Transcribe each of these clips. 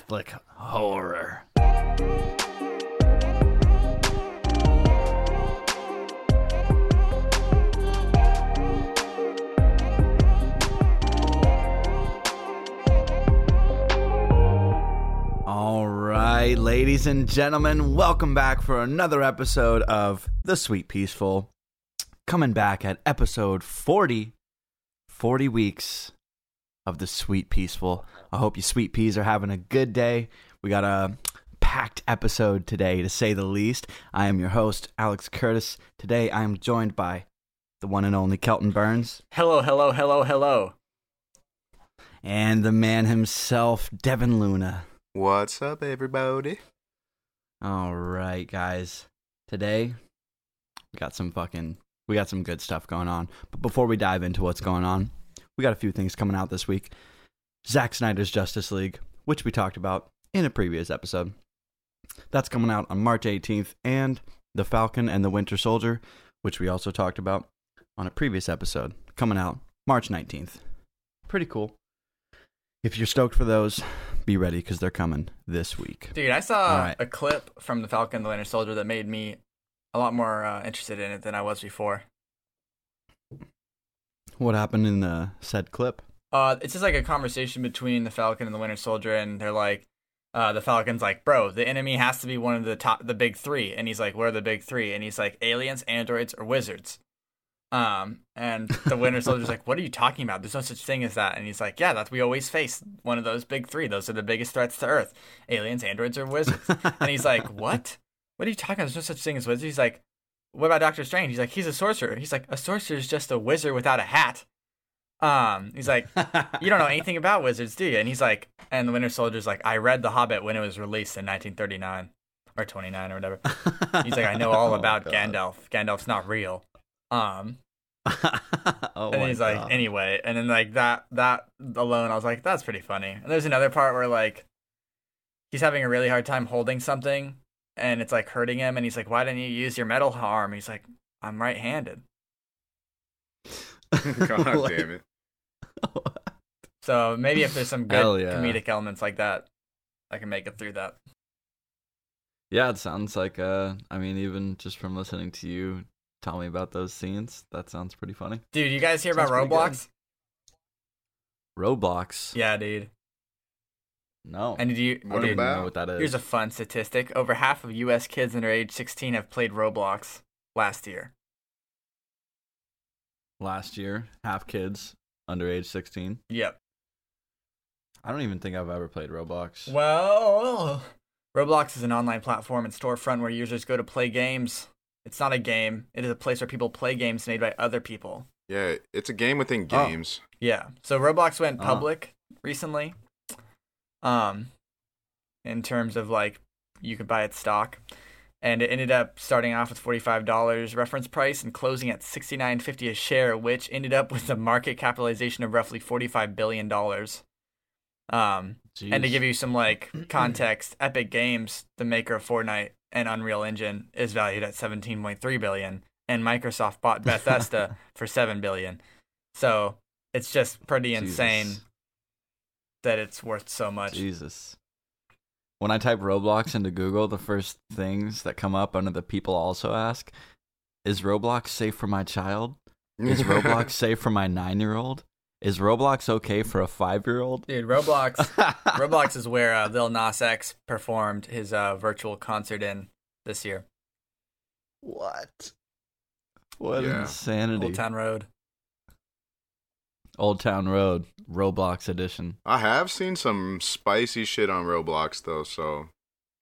Catholic horror. All right, ladies and gentlemen, welcome back for another episode of The Sweet Peaceful. Coming back at episode 40, 40 weeks of The Sweet Peaceful. I hope you sweet peas are having a good day. We got a packed episode today, to say the least. I am your host, Alex Curtis. Today I am joined by the one and only Kelton Burns Hello, hello, hello, hello. and the man himself, Devin Luna. What's up, everybody? All right, guys. Today we got some fucking we got some good stuff going on. But before we dive into what's going on, we got a few things coming out this week. Zack Snyder's Justice League, which we talked about in a previous episode. That's coming out on March 18th, and The Falcon and the Winter Soldier, which we also talked about on a previous episode, coming out March 19th. Pretty cool. If you're stoked for those, be ready because they're coming this week. Dude, I saw right. a clip from The Falcon and the Winter Soldier that made me a lot more uh, interested in it than I was before. What happened in the said clip? Uh, it's just like a conversation between the Falcon and the Winter Soldier, and they're like, uh, the Falcon's like, bro, the enemy has to be one of the top, the big three, and he's like, what are the big three? And he's like, aliens, androids, or wizards. Um, and the Winter Soldier's like, what are you talking about? There's no such thing as that. And he's like, yeah, that's we always face one of those big three. Those are the biggest threats to Earth: aliens, androids, or wizards. and he's like, what? What are you talking about? There's no such thing as wizards. He's like, what about Doctor Strange? He's like, he's a sorcerer. He's like, a sorcerer is just a wizard without a hat. Um, he's like, you don't know anything about wizards, do you? And he's like, and the Winter Soldier's like, I read The Hobbit when it was released in 1939 or 29 or whatever. He's like, I know all Oh, about. Gandalf. Gandalf's not real. Um, oh and he's like, God. anyway, and then like that that alone, I was like, that's pretty funny. And there's another part where like he's having a really hard time holding something, and it's like hurting him, and he's like, why didn't you use your metal arm? He's like, I'm right-handed. God Like- damn it. So maybe if there's some good yeah. comedic elements like that, I can make it through that. Yeah, it sounds like uh I mean even just from listening to you tell me about those scenes, that sounds pretty funny. Dude, you guys hear Sounds about pretty good. Roblox? Roblox. Yeah, dude. No. And did you? What I don't dude, know about? what that is. Here's a fun statistic: over half of U.S. kids under age 16 have played Roblox last year. Last year, half kids under age 16. Yep. I don't even think I've ever played Roblox. Well, Roblox is an online platform and storefront where users go to play games. It's not a game; it is a place where people play games made by other people. Yeah, it's a game within Oh. games. Yeah. So Roblox went Ah. public recently. Um in terms of like you could buy its stock. And it ended up starting off with $45 reference price and closing at $69.50 a share, which ended up with a market capitalization of roughly $45 billion. Um, and to give you some like context, Epic Games, the maker of Fortnite and Unreal Engine, is valued at 17.3 billion, and Microsoft bought Bethesda for 7 billion. So it's just pretty insane Jesus. That it's worth so much. Jesus. When I type Roblox into Google, the first things that come up under the people also ask, is Roblox safe for my child? Is Roblox safe for my 9-year-old? Is Roblox okay for a 5-year-old? Dude, Roblox Roblox is where uh, Lil Nas X performed his uh, virtual concert in this year. What? What Yeah. insanity. Old Town Road. Old Town Road, Roblox edition. I have seen some spicy shit on Roblox though, so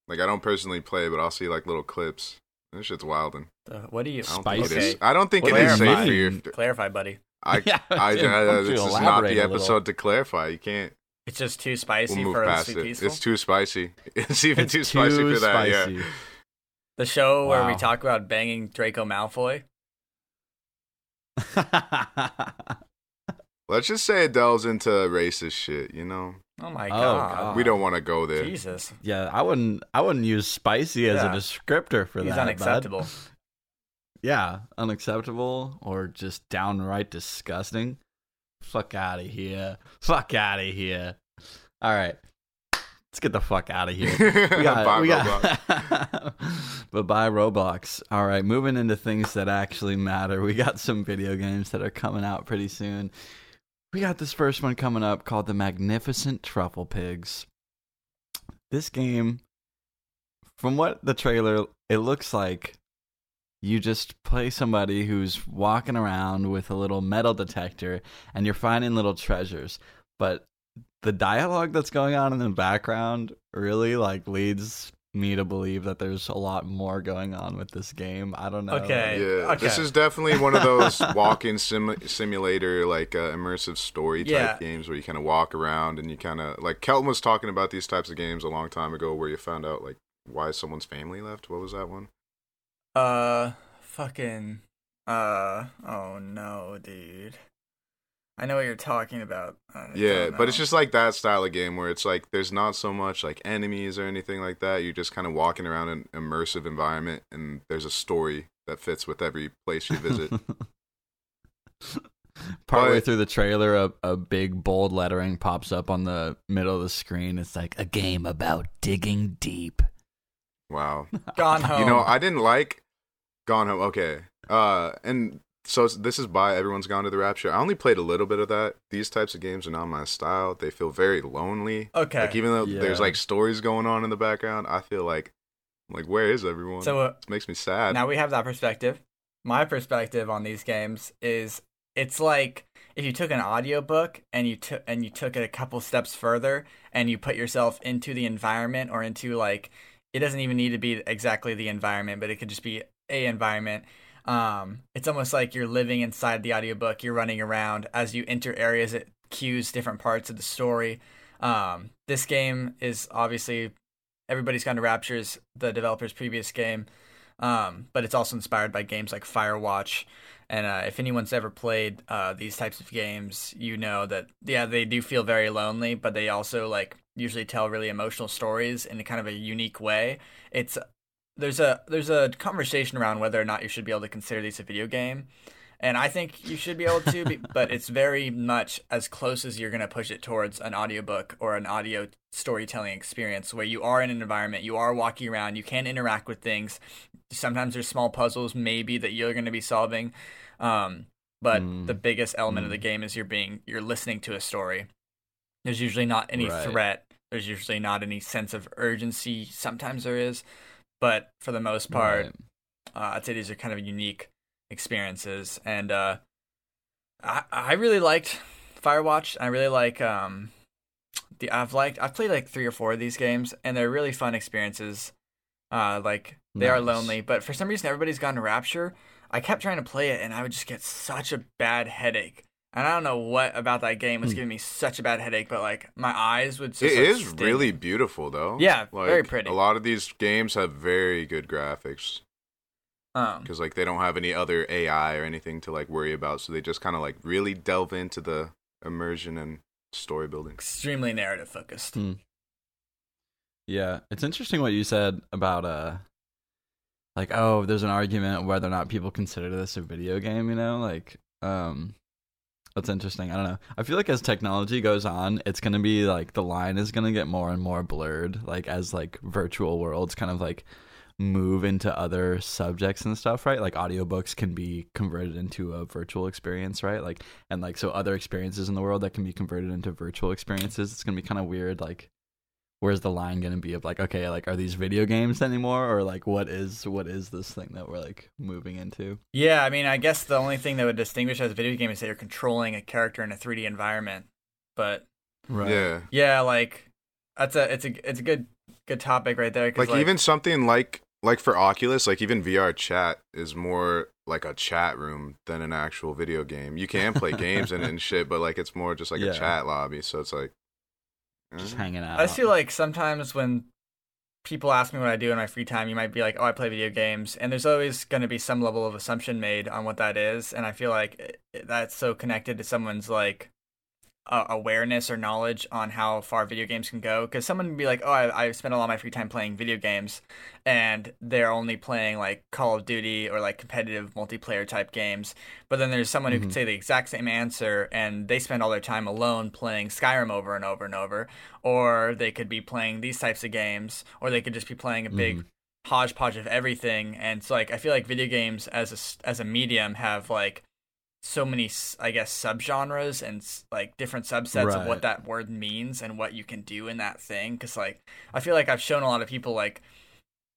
like I don't personally play, but I'll see like little clips. This shit's wilding. Uh, what do you? I Spicy? think it Okay. I don't think What it is safe for your. mean? clarify, buddy. I, Yeah, I, Tim, I, why this is not the episode to clarify. You can't. It's just too We'll spicy for the past sweet it. peaceful. It's too spicy. It's even It's too spicy too for that. Yeah. The show where we talk about banging Draco Malfoy. Let's just say it delves into racist shit. You know, Oh my Oh, god. God. we don't want to go there. Jesus. yeah, I wouldn't. I wouldn't use spicy as Yeah. a descriptor for He's that. bud. unacceptable. Yeah, unacceptable or just downright disgusting. Fuck out of here. Fuck out of here. All right. let's get the fuck out of here. We got, Bye, we Roblox. got, but bye Roblox. All right, moving into things that actually matter. We got some video games that are coming out pretty soon. We got this first one coming up called The Magnificent Truffle Pigs. This game, from what the trailer, it looks like you just play somebody who's walking around with a little metal detector and you're finding little treasures. But the dialogue that's going on in the background really like leads me to believe that there's a lot more going on with this game. I don't know. Okay. Yeah, okay. this is definitely one of those walk-in sim- simulator, like uh, immersive story type Yeah. games where you kind of walk around and you kind of like Kelton was talking about these types of games a long time ago, where you found out like why someone's family left. What was that one? Uh, fucking. Uh, oh no, dude. I know what you're talking about. I Yeah, but it's just like that style of game where it's like there's not so much like enemies or anything like that. You're just kind of walking around an immersive environment, and there's a story that fits with every place you visit. Partway But- through the trailer, a, a big bold lettering pops up on the middle of the screen. It's like a game about digging deep. wow. Gone home. You know, I didn't like Gone Home. Okay. Uh, and so this is by Everyone's Gone to the Rapture. I only played a little bit of that. These types of games are not my style. They feel very lonely. okay. Like even though there's like stories going on in the background, I feel like like where is everyone? so uh, it makes me sad. now we have that perspective. My perspective on these games is it's like if you took an audiobook and you took and you took it a couple steps further and you put yourself into the environment or into like it doesn't even need to be exactly the environment, but it could just be a environment. Um, it's almost like you're living inside the audiobook. You're running around as you enter areas. It cues different parts of the story. Um, this game is obviously everybody's gone to Rapture's the developer's previous game, um, but it's also inspired by games like Firewatch. And uh, if anyone's ever played uh, these types of games, you know that yeah, they do feel very lonely, but they also like usually tell really emotional stories in a kind of a unique way. It's there's a there's a conversation around whether or not you should be able to consider these a video game. And I think you should be able to, be- but it's very much as close as you're going to push it towards an audiobook or an audio storytelling experience where you are in an environment, you are walking around, you can interact with things. Sometimes there's small puzzles, maybe that you're going to be solving. Um, but Mm. the biggest element of the Mm. game is you're being you're listening to a story. There's usually not any Right. threat. There's usually not any sense of urgency. Sometimes there is, but for the most part, Right. uh, I'd say these are kind of unique experiences, and uh, I I really liked Firewatch. I really like um, the I've liked I've played like three or four of these games, and they're really fun experiences. Uh, like they are lonely, but for some reason everybody's gone to Rapture. I kept trying to play it, and I would just get such a bad headache. And I don't know what about that game was Hmm. giving me such a bad headache, but like my eyes would. Just, it like, is sting. really beautiful though. Yeah, like, very pretty. A lot of these games have very good graphics Um, because like they don't have any other AI or anything to like worry about, so they just kind of like really delve into the immersion and story building. extremely narrative focused. Hmm. Yeah, it's interesting what you said about uh like oh, there's an argument whether or not people consider this a video game, you know? Like um that's interesting. I don't know. I feel like as technology goes on, it's going to be like the line is going to get more and more blurred like as like virtual worlds kind of like move into other subjects and stuff, right? Like audiobooks can be converted into a virtual experience, right? Like and like so other experiences in the world that can be converted into virtual experiences. It's going to be kind of weird like where's the line going to be of like okay like are these video games anymore or like what is what is this thing that we're like moving into Yeah, I mean, I guess the only thing that would distinguish as a video game is that you're controlling a character in a 3D environment. But right Yeah, yeah, like that's a it's a it's a good good topic right there like, even something like like for Oculus, like even VR chat is more like a chat room than an actual video game. You can play games in it and shit, but like it's more just like Yeah. a chat lobby. So it's like just eh. hanging out I just feel like sometimes when people ask me what I do in my free time, you might be like, "Oh, I play video games," and there's always going to be some level of assumption made on what that is, and I feel like it- it- that's so connected to someone's like uh, awareness or knowledge on how far video games can go. Because someone would be like, "Oh, I, I spend a lot of my free time playing video games," and they're only playing like Call of Duty or like competitive multiplayer type games. But then there's someone who Mm-hmm. could say the exact same answer, and they spend all their time alone playing Skyrim over and over and over, or they could be playing these types of games, or they could just be playing a big Mm-hmm. hodgepodge of everything. And so, like, I feel like video games as a as a medium have like so many i guess subgenres and like different subsets of what that word means and what you can do in that thing because like i feel like i've shown a lot of people like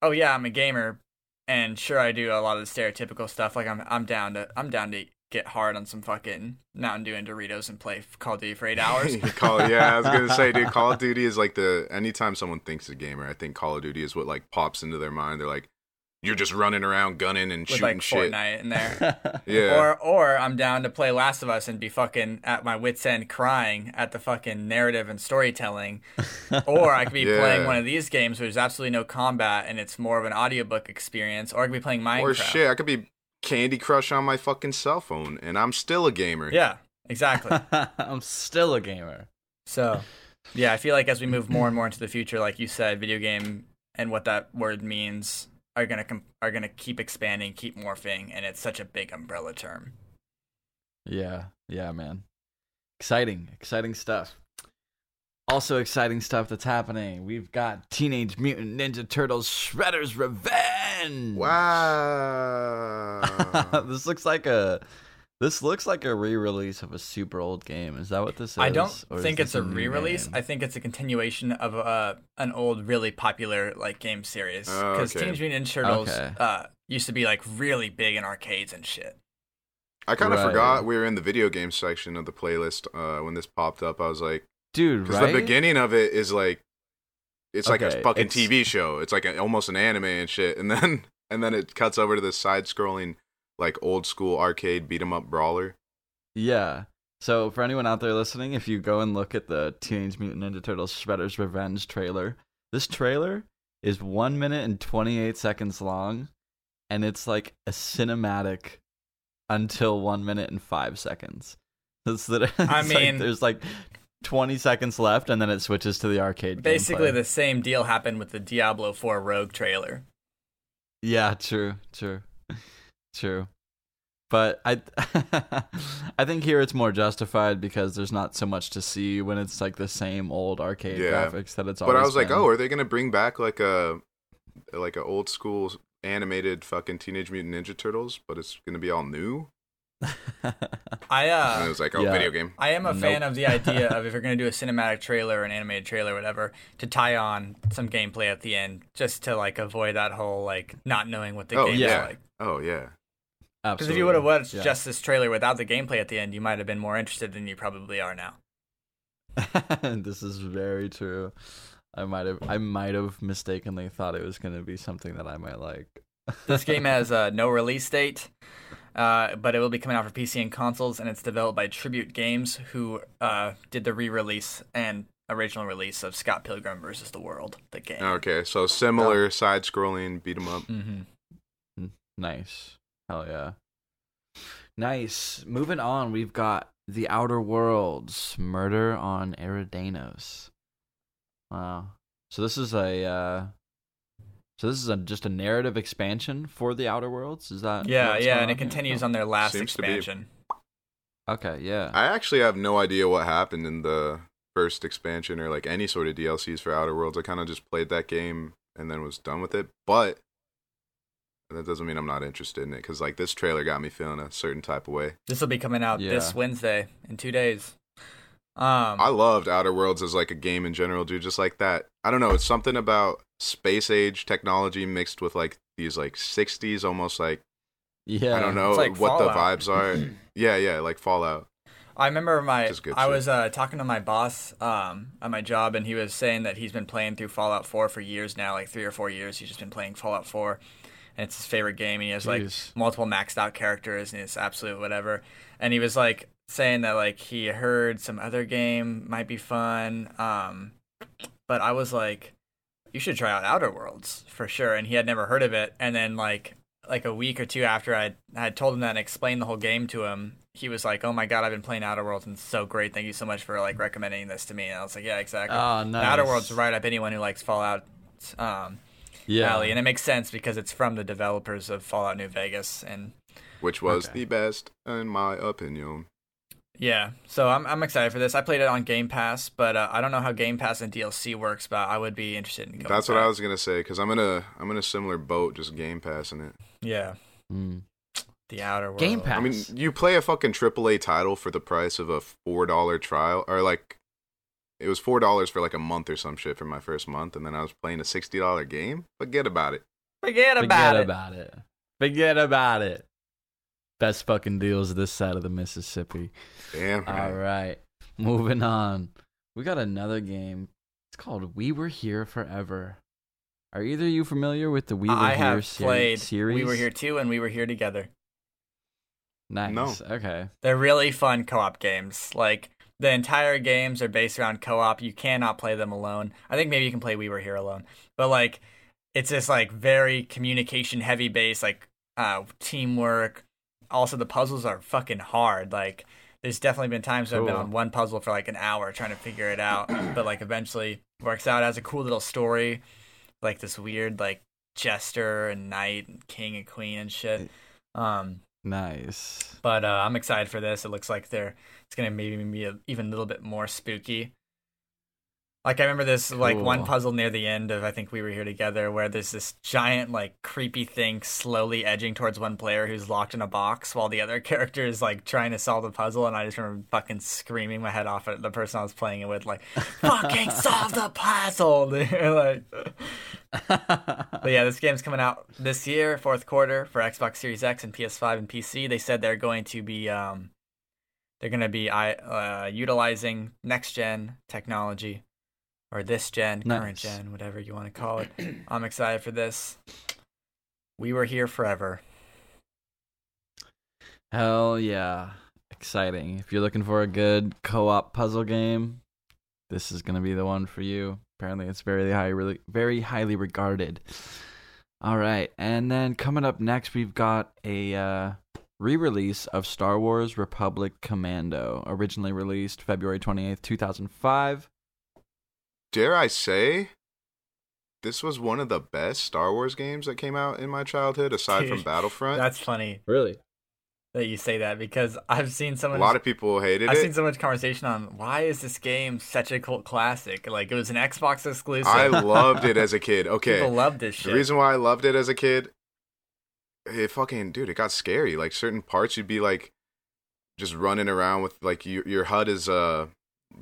oh yeah i'm a gamer and sure i do a lot of the stereotypical stuff like i'm i'm down to i'm down to get hard on some fucking mountain dew and doritos and play call of duty for eight hours Call, yeah, I was gonna say, dude, Call of Duty is like the anytime someone thinks a gamer, I think Call of Duty is what like pops into their mind. They're like, you're just running around gunning and with shooting like shit. fortnite in there Yeah, Or or I'm down to play Last of Us and be fucking at my wits end crying at the fucking narrative and storytelling. or I could be Yeah. playing one of these games where there's absolutely no combat and it's more of an audiobook experience. Or I could be playing Minecraft. or shit, I could be Candy Crush on my fucking cell phone, and I'm still a gamer. Yeah, exactly. I'm still a gamer. so yeah, I feel like as we move more and more into the future, like you said, video game and what that word means are gonna com- are gonna keep expanding, keep morphing, and it's such a big umbrella term. Yeah, yeah, man. Exciting, exciting stuff. Also, exciting stuff that's happening. We've got Teenage Mutant Ninja Turtles Shredder's Revenge. Wow. this looks like a this looks like a re-release of a super old game. Is that what this is? I don't is think it's a new re-release. game? I think it's a continuation of uh, an old, really popular like game series. Oh, Because okay. Teenage Mutant Ninja Turtles Okay. uh, used to be like really big in arcades and shit. I kind of Right. forgot we were in the video game section of the playlist uh, when this popped up. I was like, dude. because Right? the beginning of it is like, it's like a fucking it's- TV show. It's like an, almost an anime and shit, and then and then it cuts over to this side-scrolling, like old school arcade beat 'em up brawler. Yeah. So for anyone out there listening, if you go and look at the Teenage Mutant Ninja Turtles Shredder's Revenge trailer, this trailer is one minute and twenty eight seconds long, and it's like a cinematic until one minute and five seconds. It's literally, I it's like mean- there's like twenty seconds left, and then it switches to the arcade. Basically, gameplay. the same deal happened with the Diablo 4 Rogue trailer. Yeah, true, true, true. But I, I think here it's more justified because there's not so much to see when it's like the same old arcade Yeah. graphics that it's. But I always was like, oh, are they gonna bring back like a like a old school animated fucking Teenage Mutant Ninja Turtles? But it's gonna be all new. I And it uh, was like, oh, Yeah. video game. I am a fan of the idea of if you're going to do a cinematic trailer or an animated trailer or whatever, to tie on some gameplay at the end, just to like avoid that whole like not knowing what the Oh, game yeah. is like. Oh yeah. Because if you would have watched Yeah. just this trailer without the gameplay at the end, you might have been more interested than you probably are now. this is very true. I might have, I might have mistakenly thought it was going to be something that I might like. This game has uh, no release date, uh, but it will be coming out for PC and consoles, and it's developed by Tribute Games, who uh, did the re-release and original release of Scott Pilgrim versus the World, the game. Okay, so similar side-scrolling beat 'em up. Mm-hmm. Nice. Hell yeah. Nice. Moving on, we've got The Outer Worlds Murder on Eridanos. Wow. So this is a uh so this is a just a narrative expansion for The Outer Worlds? Is that Yeah, yeah, and it continues on their last Seems expansion. Okay, yeah. I actually have no idea what happened in the first expansion or like any sort of DLCs for Outer Worlds. I kind of just played that game and then was done with it. But that doesn't mean I'm not interested in it because like this trailer got me feeling a certain type of way. This will be coming out this Wednesday in two days. Um, I loved Outer Worlds as like a game in general, dude. Just like that. I don't know. It's something about space age technology mixed with like these like 60s, almost like Yeah. I don't know like what Fallout. the vibes are. yeah, yeah, like Fallout. I remember my Which is good I shit. was uh, talking to my boss um, at my job, and he was saying that he's been playing through Fallout 4 for years now, like three or four years. He's just been playing Fallout 4, and it's his favorite game. And he has like Jeez. multiple maxed out characters, and it's absolute whatever. And he was like saying that like he heard some other game might be fun, um, but I was like, you should try out Outer Worlds for sure. And he had never heard of it, and then like like a week or two after I had told him that and explained the whole game to him, he was like, "Oh my god, I've been playing Outer Worlds and it's so great. Thank you so much for like recommending this to me." And I was like, "Yeah, exactly." Oh, nice. Outer Worlds right up anyone who likes Fallout um, Yeah. alley, and it makes sense because it's from the developers of Fallout New Vegas, and Which was Okay. the best, in my opinion. yeah, so I'm I'm excited for this. I played it on Game Pass, but uh, I don't know how Game Pass and DLC works, but I would be interested in going. That's what I was gonna say because I'm in a I'm in a similar boat, just Game Passing it. Yeah, Mm. the Outer World. Game Pass. I mean, you play a fucking AAA title for the price of a four dollar trial, or like it was four dollars for like a month or some shit for my first month, and then I was playing a sixty dollar game. Forget about it. Forget about Forget it. about it. Forget about it. Best fucking deals this side of the Mississippi. Damn. All right. Moving on. We got another game. It's called We Were Here Forever. Are either of you familiar with the We Were I Here have ser- played. series? We were here too, and we were here together. Nice. No. Okay. They're really fun co-op games. Like the entire games are based around co-op. You cannot play them alone. I think maybe you can play We Were Here alone, but like it's this like very communication heavy based, like uh, teamwork. Also, the puzzles are fucking hard. Like there's definitely been times where I've been on one puzzle for like an hour trying to figure it out, but like eventually works out as a cool little story. Like this weird like jester and knight and king and queen and shit. Um, Nice. but uh, I'm excited for this. It looks like they're it's gonna maybe be a, even a little bit more spooky. Like I remember this like one puzzle near the end of I think we were here together where there's this giant like creepy thing slowly edging towards one player who's locked in a box while the other character is like trying to solve the puzzle and I just remember fucking screaming my head off at the person I was playing it with like fucking solve the puzzle like but yeah, this game's coming out this year, fourth quarter for Xbox Series X and PS5 and PC. They said they're going to be um, they're going to be uh, utilizing next gen technology or this gen, current gen, whatever you want to call it. I'm excited for this. We were here forever. Hell yeah. Exciting. If you're looking for a good co op puzzle game, this is going to be the one for you. Apparently, it's very high, really, very highly regarded. All right. And then coming up next, we've got a uh, re release of Star Wars Republic Commando, originally released February 28th, 2005. Dare I say, this was one of the best Star Wars games that came out in my childhood, aside from Battlefront. That's funny Really? that you say that because I've seen so much, a lot of people hated it. I've seen so much conversation on why is this game such a cult classic? Like it was an Xbox exclusive. I loved it as a kid. Okay, People love this shit. The reason why I loved it as a kid, it fucking dude, it got scary. Like certain parts, you'd be like, just running around with like your your HUD is uh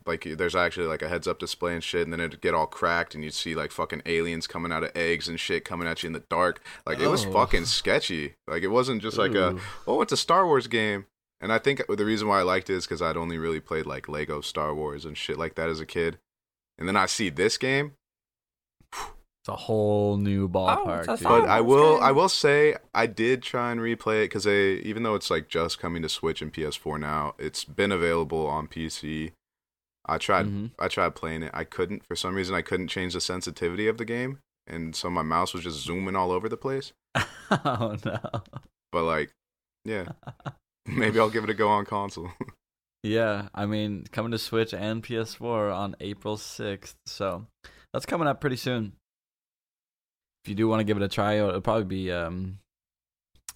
like there's actually like a heads up display and shit, and then it'd get all cracked, and you'd see like fucking aliens coming out of eggs and shit coming at you in the dark. Like it was Oh. fucking sketchy. Like it wasn't just like a oh it's a Star Wars game. And I think the reason why I liked it is because I'd only really played like Lego Star Wars and shit like that as a kid. And then I see this game, a whole new ballpark. it's a dude. Star But I will game. I will say I did try and replay it because they even though it's like just coming to Switch and PS4 now, it's been available on PC. I tried Mhm. I tried playing it. I couldn't for some reason I couldn't change the sensitivity of the game, and so my mouse was just zooming all over the place. oh, no. But like, yeah, maybe I'll give it a go on console. Yeah, I mean, coming to Switch and PS4 on April 6th. So that's coming up pretty soon. You do want to give it a try, it'll probably be. Um,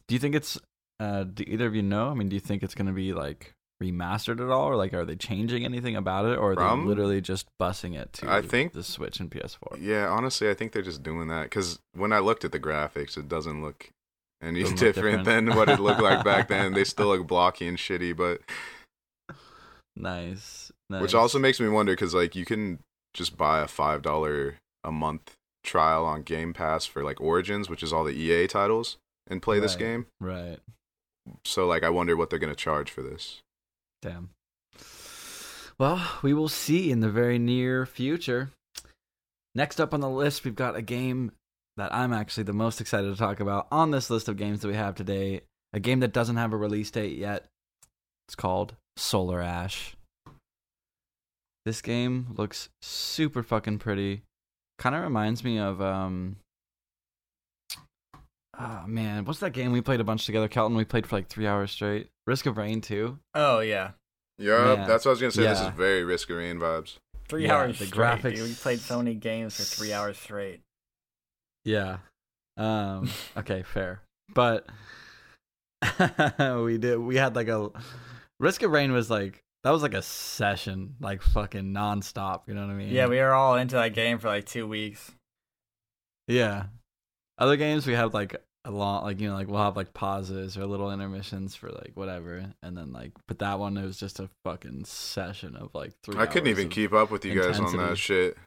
do you think it's. Uh, do either of you know? I mean, do you think it's going to be like remastered at all? Or like, are they changing anything about it? Or are they Um, literally just busing it to I think- the Switch and PS4? yeah, honestly, I think they're just doing that because when I looked at the graphics, it doesn't look any Doesn't different, different. than what it looked like back then. They still look blocky and shitty, but Nice. nice. Which also makes me wonder because like you can just buy a five dollar a month trial on Game Pass for like Origins, which is all the EA titles, and play this game. Right. So like I wonder what they're gonna charge for this. Damn. Well, we will see in the very near future. Next up on the list, we've got a game that I'm actually the most excited to talk about on this list of games that we have today. A game that doesn't have a release date yet. It's called Solar Ash. This game looks super fucking pretty. Kind of reminds me of um Oh man, what's that game we played a bunch together, Kelton? We played for like three hours straight. Risk of Rain too. Oh yeah, Yeah, Man. that's what I was gonna say. This is very Risk of Rain vibes. three Yeah, hours the straight. graphics- Dude. We played so many games for three hours straight. Yeah. Um. okay, fair. But we did. We had like a Risk of Rain was like that was like a session, like fucking nonstop. You know what I mean? Yeah, we were all into that game for like two weeks. Yeah. Other games we have like a long, like you know, like we'll have like pauses or little intermissions for like whatever, and then like, but that one it was just a fucking session of like three. I couldn't even keep up with you guys on that shit.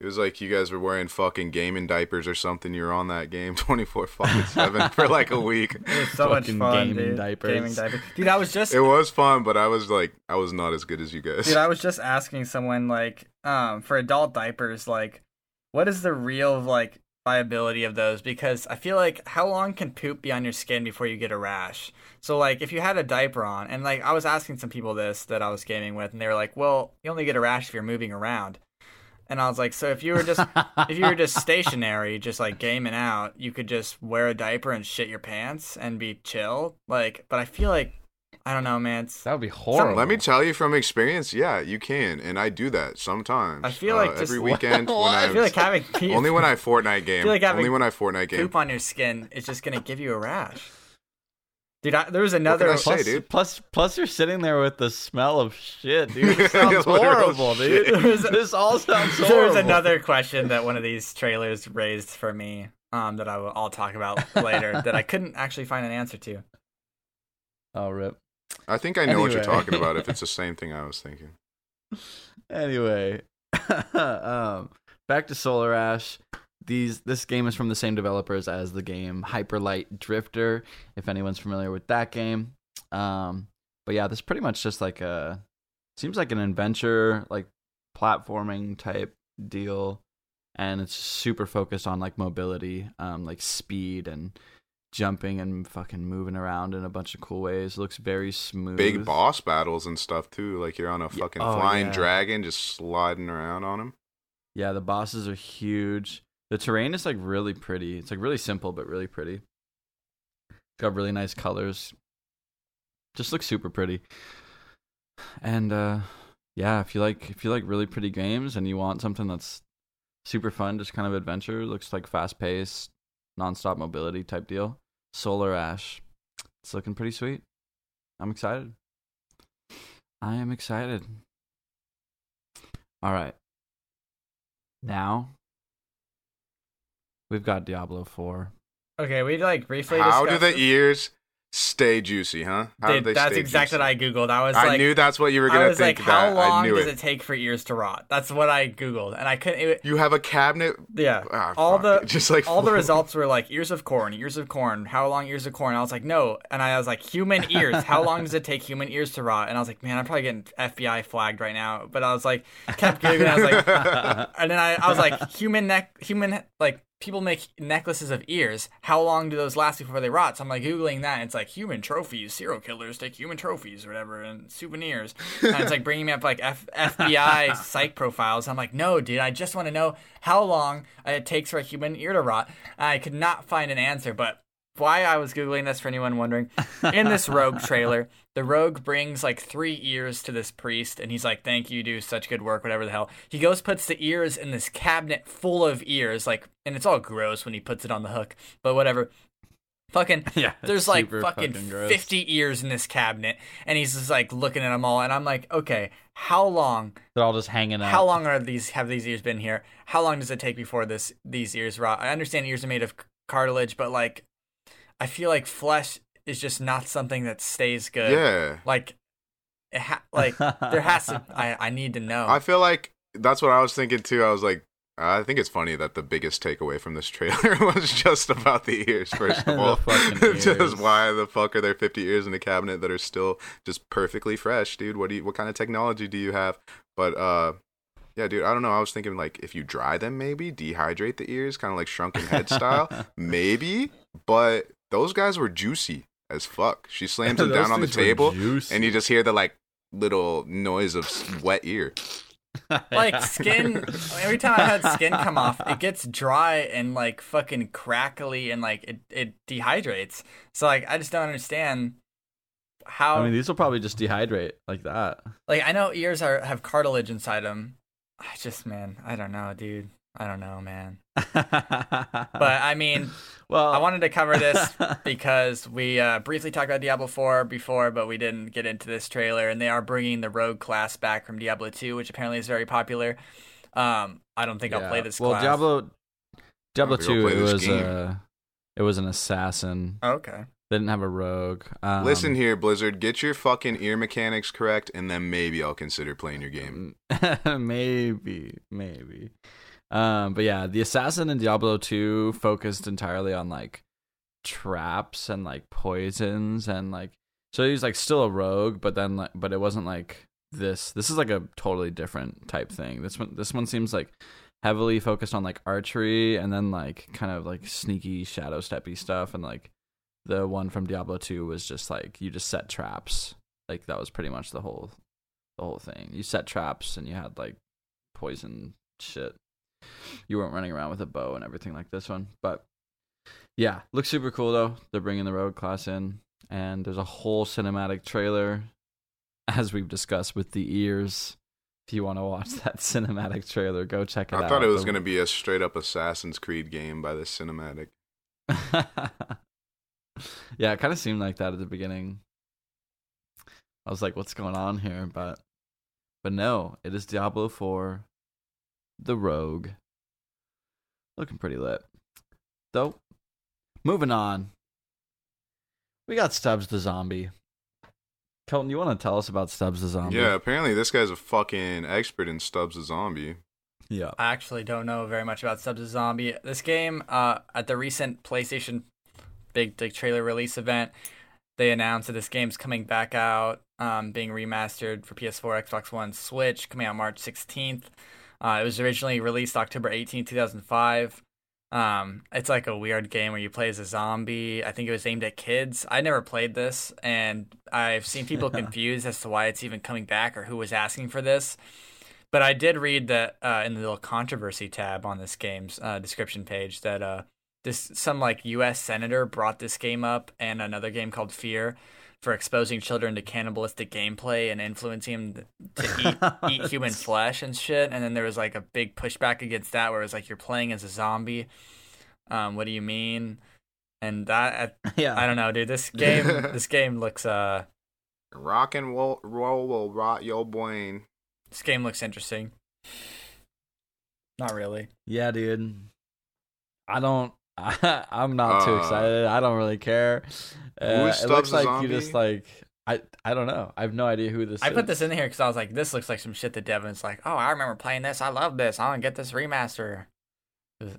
It was like you guys were wearing fucking gaming diapers or something. You were on that game twenty four fucking seven for like a week. It was so much fun, gaming dude. diapers. Gaming diapers. Dude, I was just It was fun, but I was like, I was not as good as you guys. Dude, I was just asking someone like, um, for adult diapers, like, what is the real like viability of those? Because I feel like how long can poop be on your skin before you get a rash? So like, if you had a diaper on, and like I was asking some people this that I was gaming with, and they were like, well, you only get a rash if you're moving around. And I was like, so if you were just if you were just stationary, just like gaming out, you could just wear a diaper and shit your pants and be chill. Like, but I feel like I don't know, man. It's, That would be horrible. Let me tell you from experience, yeah, you can, and I do that sometimes. I feel like uh, just- every weekend when I, I feel like having pee- only when I Fortnite game, feel like having only when I Fortnite game. poop on your skin is just gonna give you a rash. Dude, I, there was another. I say? Plus, dude. plus, plus, you're sitting there with the smell of shit, dude. It sounds horrible, dude. this all sounds horrible. There was another question that one of these trailers raised for me, um, that I will, I'll talk about later that I couldn't actually find an answer to. Oh, rip. I think I know what you're talking about. If it's the same thing I was thinking. Anyway, um, back to Solar Ash. These this game is from the same developers as the game Hyper Light Drifter. If anyone's familiar with that game, um, but yeah, this is pretty much just like a seems like an adventure, like platforming type deal, and it's super focused on like mobility, um, like speed and jumping and fucking moving around in a bunch of cool ways. looks very smooth. Big boss battles and stuff too. Like you're on a Yeah. fucking Oh, flying yeah. dragon, just sliding around on him. Yeah, the bosses are huge. The terrain is like really pretty. It's like really simple but really pretty. Got really nice colors. Just looks super pretty. And uh yeah, if you like if you like really pretty games and you want something that's super fun, just kind of adventure, looks like fast paced, nonstop mobility type deal. Solar Ash. It's looking pretty sweet. I'm excited. I am excited. All right. Now we've got Diablo 4. Okay, we like briefly. How do the this. ears stay juicy, huh? How do Dude, they that's stay exactly what? I googled. I was I like, knew that's what you were gonna was think. like, how that long I knew does it. it take for ears to rot? That's what I googled, and I couldn't. It, You have a cabinet. yeah, Ah, all fuck. the just like all the results were like ears of corn, ears of corn. How long ears of corn? I was like, no, and I was like, human ears. How long does it take human ears to rot? And I was like, man, I'm probably getting FBI flagged right now. But I was like, kept googling. I was like, and then I, I was like, human neck, human like people make necklaces of ears. How long do those last before they rot? So I'm like googling that. And it's like human trophies. Serial killers take human trophies or whatever, and souvenirs. And it's like bringing me up like F- FBI psych profiles. I'm like, no, dude, I just want to know how long it takes for a human ear to rot. I could not find an answer, but why I was googling this for anyone wondering, in this Rogue trailer, the Rogue brings like three ears to this priest, and he's like, "Thank you, you do such good work, whatever the hell." He goes, puts the ears in this cabinet full of ears, like, and it's all gross when he puts it on the hook, but whatever. Fucking, Yeah, there's like fucking, fucking 50 ears in this cabinet, and he's just like looking at them all, and I'm like, okay, how long They're all just hanging out. how long are these have these ears been here? How long does it take before this these ears rot? I understand ears are made of cartilage, but like I feel like flesh is just not something that stays good. Yeah. Like it ha- like there has to I I need to know. I feel like that's what I was thinking too. I was like, I think it's funny that the biggest takeaway from this trailer was just about the ears. First of all, fucking ears. just why the fuck are there 50 ears in a cabinet that are still just perfectly fresh, dude? What do you? What kind of technology do you have? But uh, yeah, dude, I don't know. I was thinking like if you dry them, maybe dehydrate the ears, kind of like shrunken head style, maybe. But those guys were juicy as fuck. She slams them down on the table, and you just hear the like little noise of wet ear. like skin every time i had skin come off it gets dry and like fucking crackly and like it, it dehydrates so like i just don't understand how I mean, these will probably just dehydrate like that. like i know ears are have cartilage inside them i just man i don't know dude i don't know man but but i mean well, i wanted to cover this because we uh, briefly talked about diablo 4 before but we didn't get into this trailer and they are bringing the rogue class back from diablo 2 which apparently is very popular um i don't think i'll play this Well, class Diablo, Diablo think two, it was game. uh, it was an assassin. okay They didn't have a rogue. Um, Listen here, Blizzard, get your fucking ear mechanics correct, and then maybe I'll consider playing your game. maybe, maybe. Um, but yeah, the assassin in Diablo 2 focused entirely on like traps and like poisons and like so he's like still a rogue, but then like but it wasn't like this. This is like a totally different type thing. This one this one seems like heavily focused on like archery and then like kind of like sneaky shadow steppy stuff and like the one from Diablo 2 was just like you just set traps. Like that was pretty much the whole the whole thing. You set traps and you had like poison shit. You weren't running around with a bow and everything like this one. But yeah, looks super cool though. They're bringing the rogue class in and there's a whole cinematic trailer as we've discussed with the ears. If you want to watch that cinematic trailer, go check it out. I thought it was The- going to be a straight up Assassin's Creed game by this cinematic. yeah, it kind of seemed like that at the beginning. I was like, "What's going on here?" But, but no, it is Diablo Four, the Rogue. Looking pretty lit. Though, moving on. We got Stubbs the zombie. Kelton, you want to tell us about Stubbs the zombie? Yeah, apparently this guy's a fucking expert in Stubbs the Zombie. Yeah. I actually don't know very much about Stubbs Zombie. This game, uh, at the recent PlayStation big like, trailer release event, they announced that this game's coming back out, um, being remastered for PS4, Xbox One, Switch, coming out March 16th. Uh, it was originally released October 18, 2005. Um, it's like a weird game where you play as a zombie. I think it was aimed at kids. I never played this, and I've seen people confused as to why it's even coming back or who was asking for this. But I did read that uh, in the little controversy tab on this game's uh, description page that uh, this some like U.S. senator brought this game up and another game called Fear for exposing children to cannibalistic gameplay and influencing them to eat, eat human flesh and shit. And then there was like a big pushback against that where it was like you're playing as a zombie. Um, what do you mean? And that yeah. I don't know, dude. This game this game looks uh Rock and roll, roll will rot your brain. this game looks interesting. Not really. Yeah, dude. I don't. I, I'm not too Uh, excited. I don't really care. Uh, it looks like you just like I. I don't know. I have no idea who this. I is. put this in here because I was like, this looks like some shit that Devin's like, oh, I remember playing this. I love this. I want to get this remaster.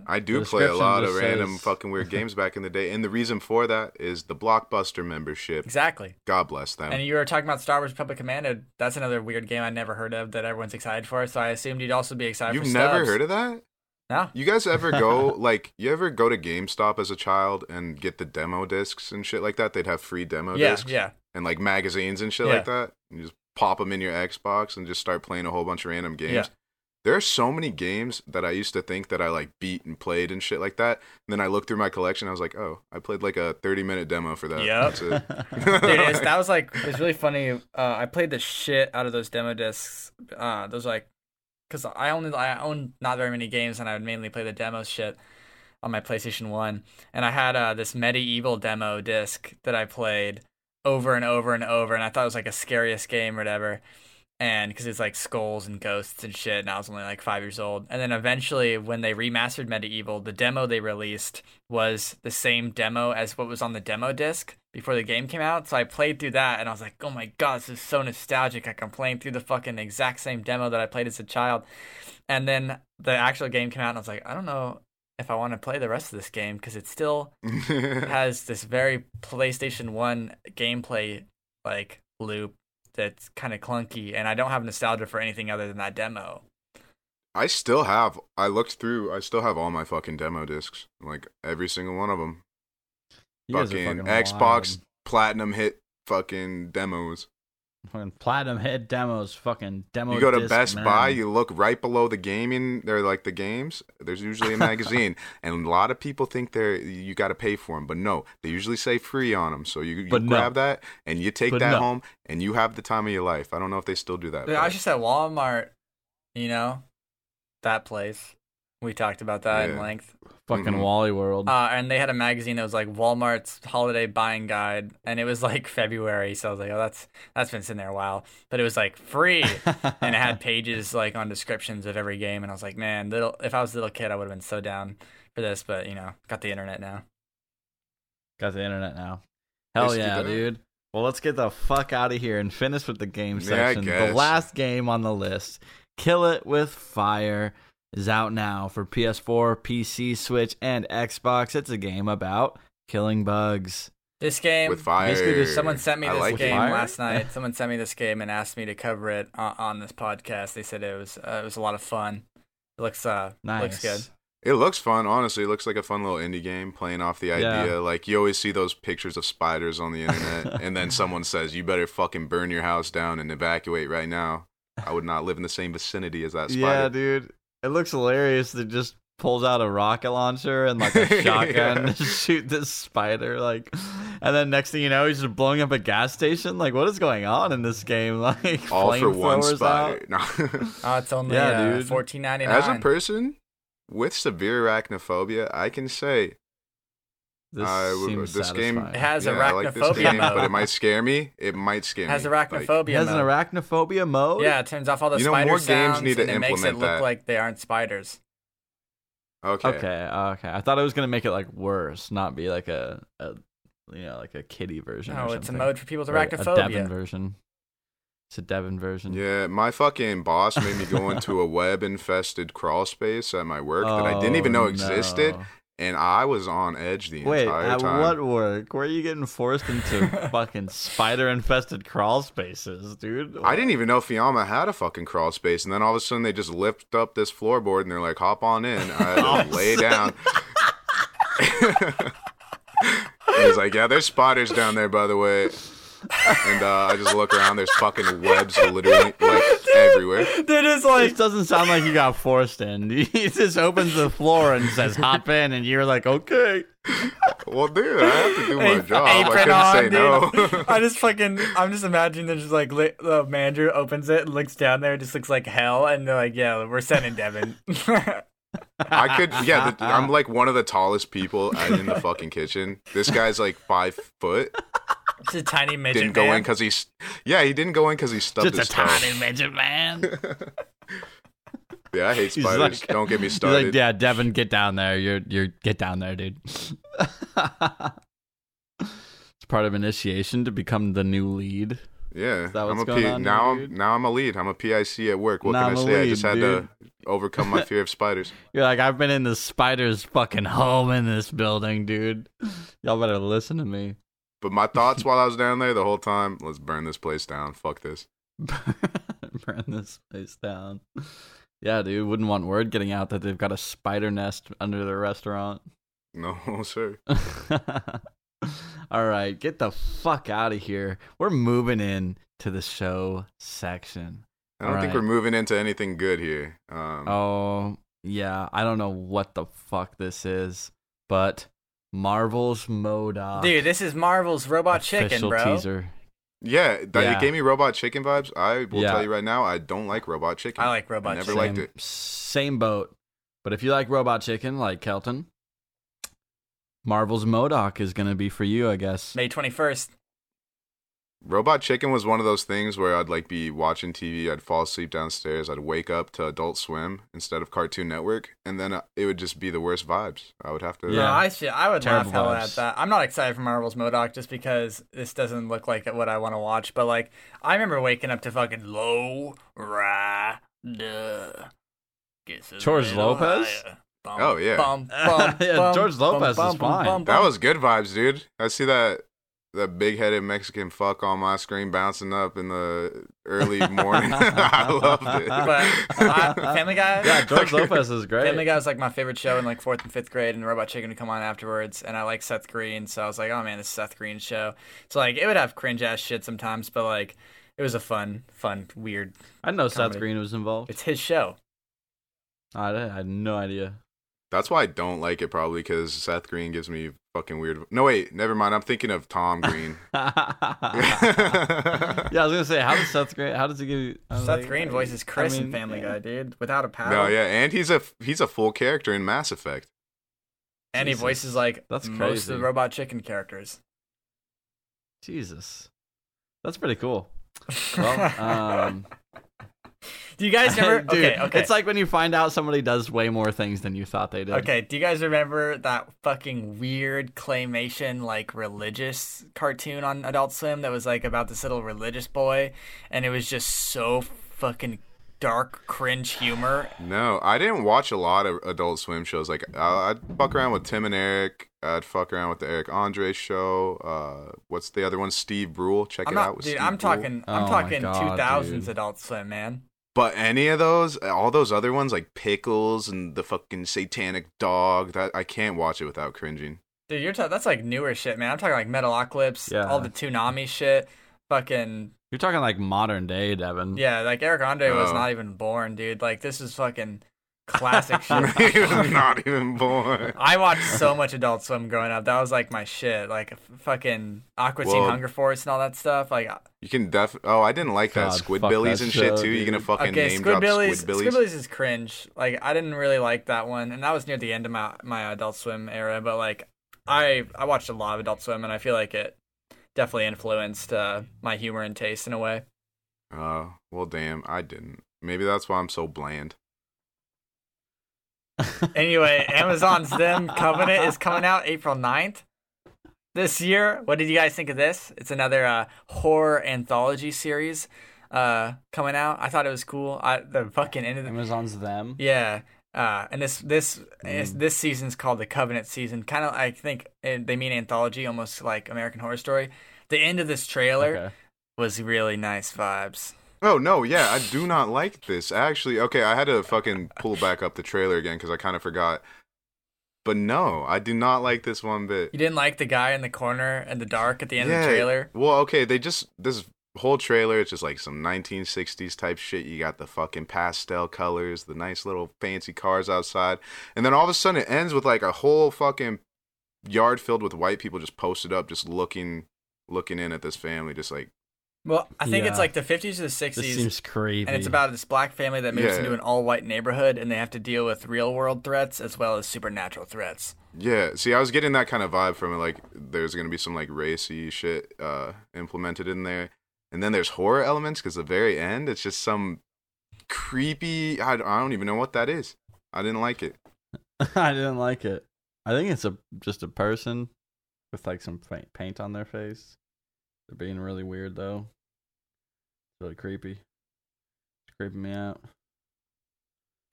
I do play a lot of just random says- fucking weird games back in the day, and the reason for that is the Blockbuster membership. Exactly. God bless them. And you were talking about Star Wars Republic Commando. That's another weird game I never heard of that everyone's excited for. So I assumed you'd also be excited You've for never Stubbs. heard of that? No. You guys ever go like you ever go to GameStop as a child and get the demo discs and shit like that? They'd have free demo Yeah, discs yeah. and like magazines and shit Yeah. like that. And you just pop them in your Xbox and just start playing a whole bunch of random games. Yeah. There are so many games that I used to think that I like beat and played and shit like that. And then I looked through my collection. I was like, oh, I played like a 30 minute demo for that. Yeah. Dude, that was like it was really funny. Uh, I played the shit out of those demo discs. Uh, those like, cause I only I own not very many games, and I would mainly play the demo shit on my PlayStation One. And I had uh, this MediEvil demo disc that I played over and over and over, and I thought it was like a scariest game or whatever. And because it's like skulls and ghosts and shit, and I was only like five years old. And then eventually, when they remastered MediEvil, the demo they released was the same demo as what was on the demo disc before the game came out. So I played through that, and I was like, "Oh my god, this is so nostalgic!" Like I'm playing through the fucking exact same demo that I played as a child. And then the actual game came out, and I was like, "I don't know if I want to play the rest of this game because it still has this very PlayStation One gameplay like loop that's kind of clunky, and I don't have nostalgia for anything other than that demo. I still have. I looked through. I still have all my fucking demo discs, like every single one of them. You fucking, fucking Xbox wild. Platinum hit fucking demos. Fucking platinum head demos, fucking demo. You go to disc, Best man. Buy, you look right below the gaming. They're like the games. There's usually a magazine, and a lot of people think they're you got to pay for them, but no, they usually say free on them. So you, you But no. grab that and you take But that no. home, and you have the time of your life. I don't know if they still do that. Dude, I was just at Walmart, you know, that place. We talked about that in length. fucking Mhm. Wally World. Uh, and they had a magazine that was like Walmart's holiday buying guide, and it was like February, so I was like, oh, that's that's been sitting there a while, but it was like free, and it had pages like on descriptions of every game, and I was like, man, little if I was a little kid, I would have been so down for this, but you know, got the internet now. Got the internet now. Hell yeah, do. dude. Well, let's get the fuck out of here and finish with the game Yeah, section. the last game on the list, Kill It with Fire, is out now for PS4, PC, Switch, and Xbox. It's a game about killing bugs. This game, with fire. basically just someone sent me I this like game. Fire? last night. Someone sent me this game and asked me to cover it on, on this podcast. They said it was uh, it was a lot of fun. It looks uh Nice. looks good. It looks fun, honestly. It looks like a fun little indie game playing off the Yeah. idea. Like you always see those pictures of spiders on the internet, and then someone says, "You better fucking burn your house down and evacuate right now." I would not live in the same vicinity as that spider. Yeah, dude. It looks hilarious. It just pulls out a rocket launcher and like a shotgun Yeah. to shoot this spider. Like, and then next thing you know, he's just blowing up a gas station. Like, what is going on in this game? Like, All for one spider. No. Oh, it's only Yeah, uh, dude. fourteen ninety As a person with severe arachnophobia, I can say This I would- seems this game- satisfying. It has yeah, I like this arachnophobia game, mode. but it might scare me. It might scare It has me. Like, arachnophobia. It has an mode. arachnophobia mode. Yeah, it turns off all the You know, spider more games sounds need to and it makes it look that. like they aren't spiders. okay. Okay. Okay. I thought it was gonna make it like worse, not be like a, a you know, like a kitty version. No, or oh, it's a mode for people with Or A Devin arachnophobia. version. It's a Devin version. Yeah, my fucking boss made me go into a web infested crawl space at my work that I didn't even know Oh, existed, no. And I was on edge the Wait, entire time. Wait, at what work? Where are you getting forced into fucking spider infested crawl spaces, dude? I didn't even know Fiamma had a fucking crawl space, and then all of a sudden they just lift up this floorboard and they're like, "Hop on in." I just lay down. He was like, "Yeah, there's spiders down there, by the way." And uh, I just look around. There's fucking webs literally like everywhere. They're just This like doesn't sound like you got forced in. He just opens the floor and says, "Hop in," and you're like, "Okay." Well, dude, I have to do my a- job. I apron couldn't on, say dude. no. I just fucking, I'm just imagining that just like li- the manager opens it and looks down there, it just looks like hell, and they're like, "Yeah, we're sending Devin." I could, yeah. The, I'm like one of the tallest people in the fucking kitchen. This guy's like five foot. Just a tiny midget Didn't go man. in because he's, yeah, he didn't go in because he stubbed Just a his toe. tiny midget man. Yeah, I hate spiders. like- Don't get me He's started. like, "Yeah, Devin, get down there. You're you're get down there, dude." it's part of initiation to become the new lead. Yeah, that I'm what's a going P- on now. here, dude? I'm now I'm a lead. I'm a PIC at work. What Now can I I'm a say? I just had dude. to overcome my fear of spiders. You're like, I've been in the spider's fucking home in this building, dude. Y'all better listen to me. But my thoughts while I was down there the whole time: let's burn this place down. Fuck this. Burn this place down. Yeah, dude. Wouldn't want word getting out that they've got a spider nest under their restaurant. No, sir. All right, get the fuck out of here. We're moving in to the show section. I don't think Alright. we're moving into anything good here. Um, Oh, yeah. I don't know what the fuck this is, but Marvel's Modoc. Dude, this is Marvel's Robot Chicken, official bro. teaser. yeah, that, Yeah. it gave me Robot Chicken vibes. I will Yeah. tell you right now, I don't like Robot Chicken. I like Robot I never Chicken. liked same, it. Same boat. But if you like Robot Chicken, like Kelton, Marvel's M.O.D.O.K. is going to be for you, I guess. May 21st. Robot Chicken was one of those things where I'd like be watching TV, I'd fall asleep downstairs, I'd wake up to Adult Swim instead of Cartoon Network, and then uh, it would just be the worst vibes. I would have to. Yeah. No, I should, I would Terrible laugh hell at that. I'm not excited for Marvel's M.O.D.O.K. just because this doesn't look like what I want to watch. But like, I remember waking up to fucking low ra duh. Gets a George Lopez? higher. Bum, Oh, yeah. bum, bum, Yeah, bum, George bum, Lopez is bum, bum, fine. bum, That was good vibes, dude. I see that that big headed Mexican fuck on my screen bouncing up in the early morning. I loved it. But uh, Family Guy. Yeah, George Lopez is great. Family Guy was like my favorite show in like fourth and fifth grade, and Robot Chicken would come on afterwards. And I like Seth Green, so I was like, oh man, this is Seth Green show. So like, it would have cringe ass shit sometimes, but like, it it was a fun, fun, weird. I know Seth Green was involved. It's his show. I, I had no idea. That's why I don't like it probably because Seth Green gives me fucking weird. No wait, never mind. I'm thinking of Tom Green. yeah, I was gonna say, how does Seth Green? How does he give you? Seth like, Green voices I Chris in mean, Family yeah. Guy, dude, without a paddle. no, yeah, and he's a he's a full character in Mass Effect. And he voices like That's most crazy. of the Robot Chicken characters. Jesus, that's pretty cool. Well, um, Do you guys remember? dude, okay, okay. it's like when you find out somebody does way more things than you thought they did. Okay, do you guys remember that fucking weird claymation like religious cartoon on Adult Swim that was like about this little religious boy and it was just so fucking dark cringe humor. No, I didn't watch a lot of Adult Swim shows. Like I- I'd fuck around with Tim and Eric. I'd fuck around with the Eric Andre show. Uh, what's the other one? Steve Brule. Check I'm it not out. With dude, Steve I'm Brule. talking Oh I'm my talking God, 2000s dude. Adult Swim, man. But any of those, all those other ones like Pickles and the fucking Satanic Dog, that I can't watch it without cringing. Dude, you're ta- that's like newer shit, man. I'm talking like Metalocalypse, Yeah. all the Toonami shit. Fucking You're talking like modern day, Devin. yeah, like Eric Andre was Oh. not even born, dude. Like this is fucking classic shit. he was not even born. I watched so much Adult Swim growing up. That was like my shit. Like fucking Aqua Teen Well- Hunger Force and all that stuff. Like You can def. Oh, I didn't like that God, fuck Squidbillies that and show, shit too. You're gonna fucking okay, name drop Squidbillies. Squidbillies. Squidbillies is cringe. Like I didn't really like that one, and that was near the end of my my Adult Swim era. But like I I watched a lot of Adult Swim, and I feel like it definitely influenced uh, my humor and taste in a way. Oh, well, damn, I didn't. Maybe that's why I'm so bland. Anyway, Amazon's Them Covenant is coming out April 9th this year. What did you guys think of this? It's another uh, horror anthology series uh, coming out. I thought it was cool. I, the fucking end of the Amazon's them. yeah. Uh, and this this is, Mm. this season's called the Covenant season. Kind of, I think eh, they mean anthology, almost like American Horror Story. The end of this trailer Okay. was really nice vibes. Oh no, yeah, I do not like this. Actually, okay, I had to fucking pull back up the trailer again because I kind of forgot. But no, I do not like this one bit. You didn't like the guy in the corner in the dark at the end of the trailer? Well, okay, they just this whole trailer. It's just like some 1960s type shit. You got the fucking pastel colors, the nice little fancy cars outside, and then all of a sudden it ends with like a whole fucking yard filled with white people just posted up, just looking, looking in at this family, just like Well, I think it's like the 50s or the 60s. This seems creepy. and it's about this black family that moves Yeah. into an all-white neighborhood, and they have to deal with real-world threats as well as supernatural threats. Yeah, see, I was getting that kind of vibe from it. Like, there's gonna be some like racy shit uh, implemented in there, and then there's horror elements because the very end, it's just some creepy. I, I don't even know what that is. I didn't like it. I didn't like it. I think it's a just a person with like some paint on their face. They're being really weird though. It's really creepy. It's creeping me out.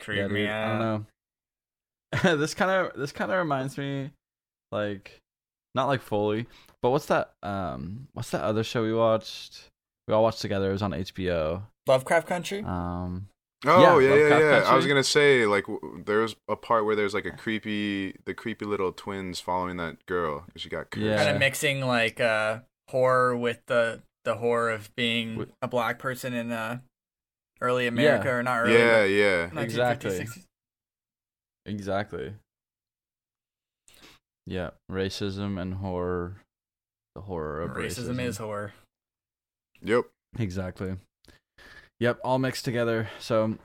Creep yeah, me dude, I don't know. this kind of this kind of reminds me, like, not like fully, but what's that? Um, what's that other show we watched? We all watched together. It was on HBO. Lovecraft Country? Um, Oh Yeah, yeah, yeah, yeah. I was gonna say like w- there's a part where there's like a creepy, the creepy little twins following that girl. 'cause She got cursed. Yeah. kind of mixing like uh horror with the the horror of being With- a black person in uh early America or not early yeah, yeah. Exactly. exactly. Yeah, racism and horror. The horror of racism, racism. is horror Yep. Exactly. Yep, all mixed together. So,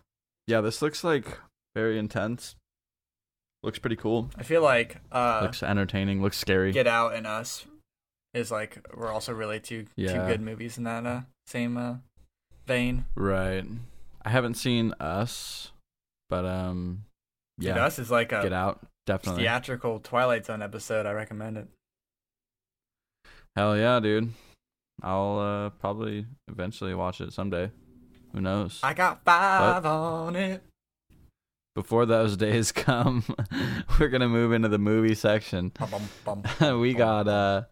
yeah, this looks like very intense. Looks pretty cool. i feel like uh looks entertaining. Looks scary. get out and us is like we're also really two two good movies in that uh same uh vein right. I haven't seen Us, but um, Dude, yeah, us is like a Get Out definitely. theatrical twilight zone episode i recommend it Hell yeah, dude. I'll uh probably eventually watch it someday. Who knows? i got five on it Before those days come, we're gonna move into the movie section. Bum, bum, bum, we got uh,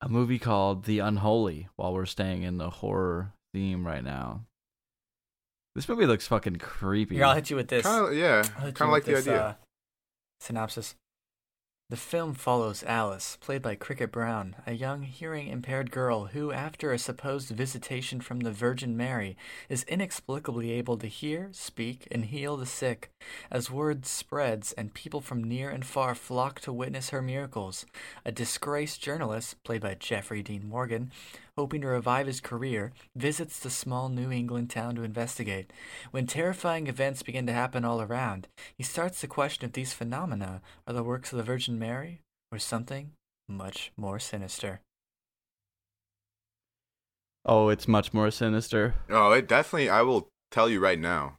a movie called The Unholy while we're staying in the horror theme right now. This movie looks fucking creepy. here i'll hit you with this Kind of, yeah. I'll Kind of like the this, idea. uh, synopsis The film follows Alice, played by Cricket Brown, a young hearing impaired girl who, after a supposed visitation from the Virgin Mary, is inexplicably able to hear, speak, and heal the sick. As word spreads and people from near and far flock to witness her miracles, a disgraced journalist, played by Jeffrey Dean Morgan, hoping to revive his career, visits the small New England town to investigate. When terrifying events begin to happen all around, he starts to question if these phenomena are the works of the Virgin Mary or something much more sinister. Oh, it's much more sinister. Oh, it definitely. I will tell you right now.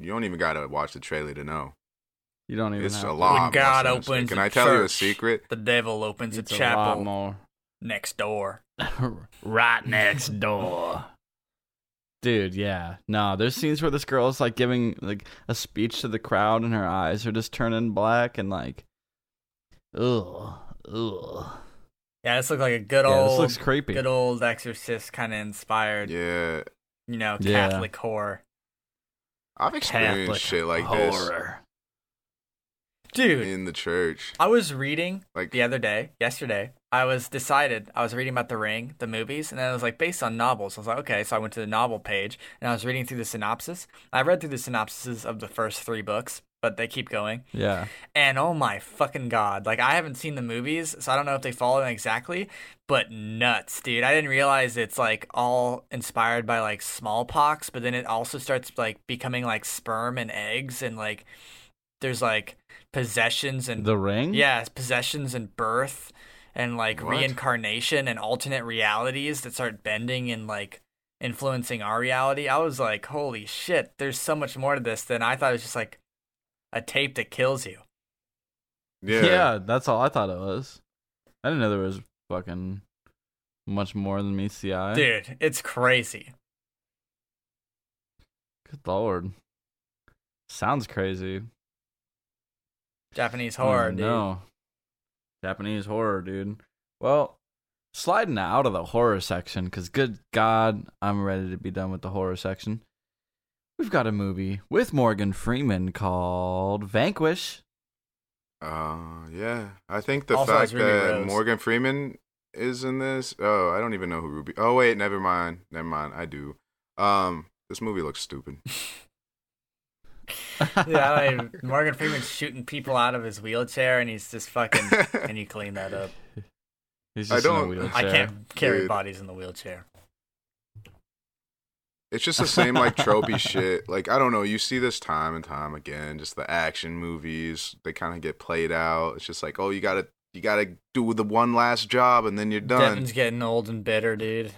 You don't even gotta watch the trailer to know. You don't even. It's have a to. lot. When more God sinister. opens Can I tell you a secret? The devil opens It's a a lot chapel more. Next door. right next door. Dude, yeah. No, there's scenes where this girl's like giving like a speech to the crowd and her eyes are just turning black and like ugh. Ugh. Yeah, this looks like a good Yeah, old, this looks creepy. good old Exorcist kind of inspired, Yeah, you know, Yeah. Catholic horror. I've experienced Catholic shit like horror. this Dude, in the church. I was reading Like, the other day, yesterday. I was decided I was reading about The Ring, the movies, and then it was like based on novels. I was like, okay, so I went to the novel page and I was reading through the synopsis. I read through the synopsises of the first three books, but they keep going. Yeah. And oh my fucking god, like I haven't seen the movies, so I don't know if they follow them exactly, but nuts, dude. I didn't realize it's like all inspired by like smallpox, but then it also starts like becoming like sperm and eggs and like there's like possessions and The ring? yeah, possessions and birth and like What? reincarnation and alternate realities that start bending and like influencing our reality. I was like, holy shit, there's so much more to this than I thought it was just like a tape that kills you. yeah, Yeah. that's all I thought it was. I didn't know there was fucking much more than meets the eye. Dude, it's crazy. Good lord. Sounds crazy. Japanese horror, dude. No. Japanese horror, dude. Well, sliding out of the horror section, because good God, I'm ready to be done with the horror section. We've got a movie with Morgan Freeman called Vanquish. Uh, yeah. I think the Also fact that Rose. Morgan Freeman is in this. Oh, I don't even know who Ruby. Oh wait, never mind. Never mind. I do. Um, this movie looks stupid. yeah, like, Morgan Freeman's shooting people out of his wheelchair, and he's just fucking. Can you clean that up? He's I just in a don't- wheelchair. I can't carry Dude. bodies in the wheelchair. It's just the same like tropey shit. Like I don't know, you see this time and time again. Just the action movies, they kind of get played out. It's just like, oh, you gotta, you gotta do the one last job and then you're done. Devin's getting old and bitter, dude.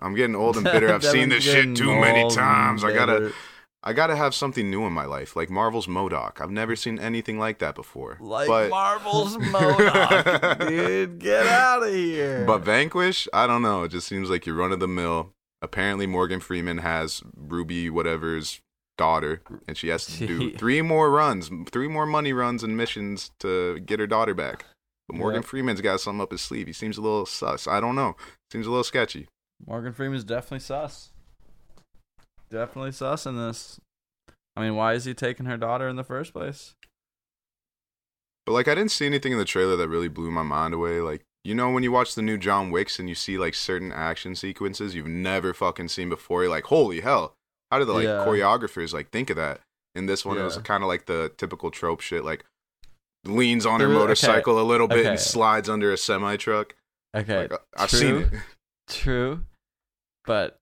I'm getting old and bitter. I've seen this shit too many times. I gotta, bitter. I gotta have something new in my life, like Marvel's Modoc. I've never seen anything like that before. Like but, Marvel's M.O.D.O.K., dude. Get out of here. But Vanquish, I don't know. It just seems like you're run of the mill. Apparently, Morgan Freeman has Ruby whatever's daughter, and she has to do three more runs, three more money runs and missions to get her daughter back. But Morgan. Freeman's got something up his sleeve. He seems a little sus. I don't know. Seems a little sketchy. Morgan Freeman's definitely sus. Definitely sus in this. I mean, why is he taking her daughter in the first place? But like, I didn't see anything in the trailer that really blew my mind away. Like, you know, when you watch the new John Wicks and you see like certain action sequences you've never fucking seen before, you're like, holy hell, how did the like Yeah. choreographers like think of that? In this one, it was kind of like the typical trope shit, like leans on her was- motorcycle a little bit okay. and slides under a semi truck. Okay, Like, I've seen it. True, but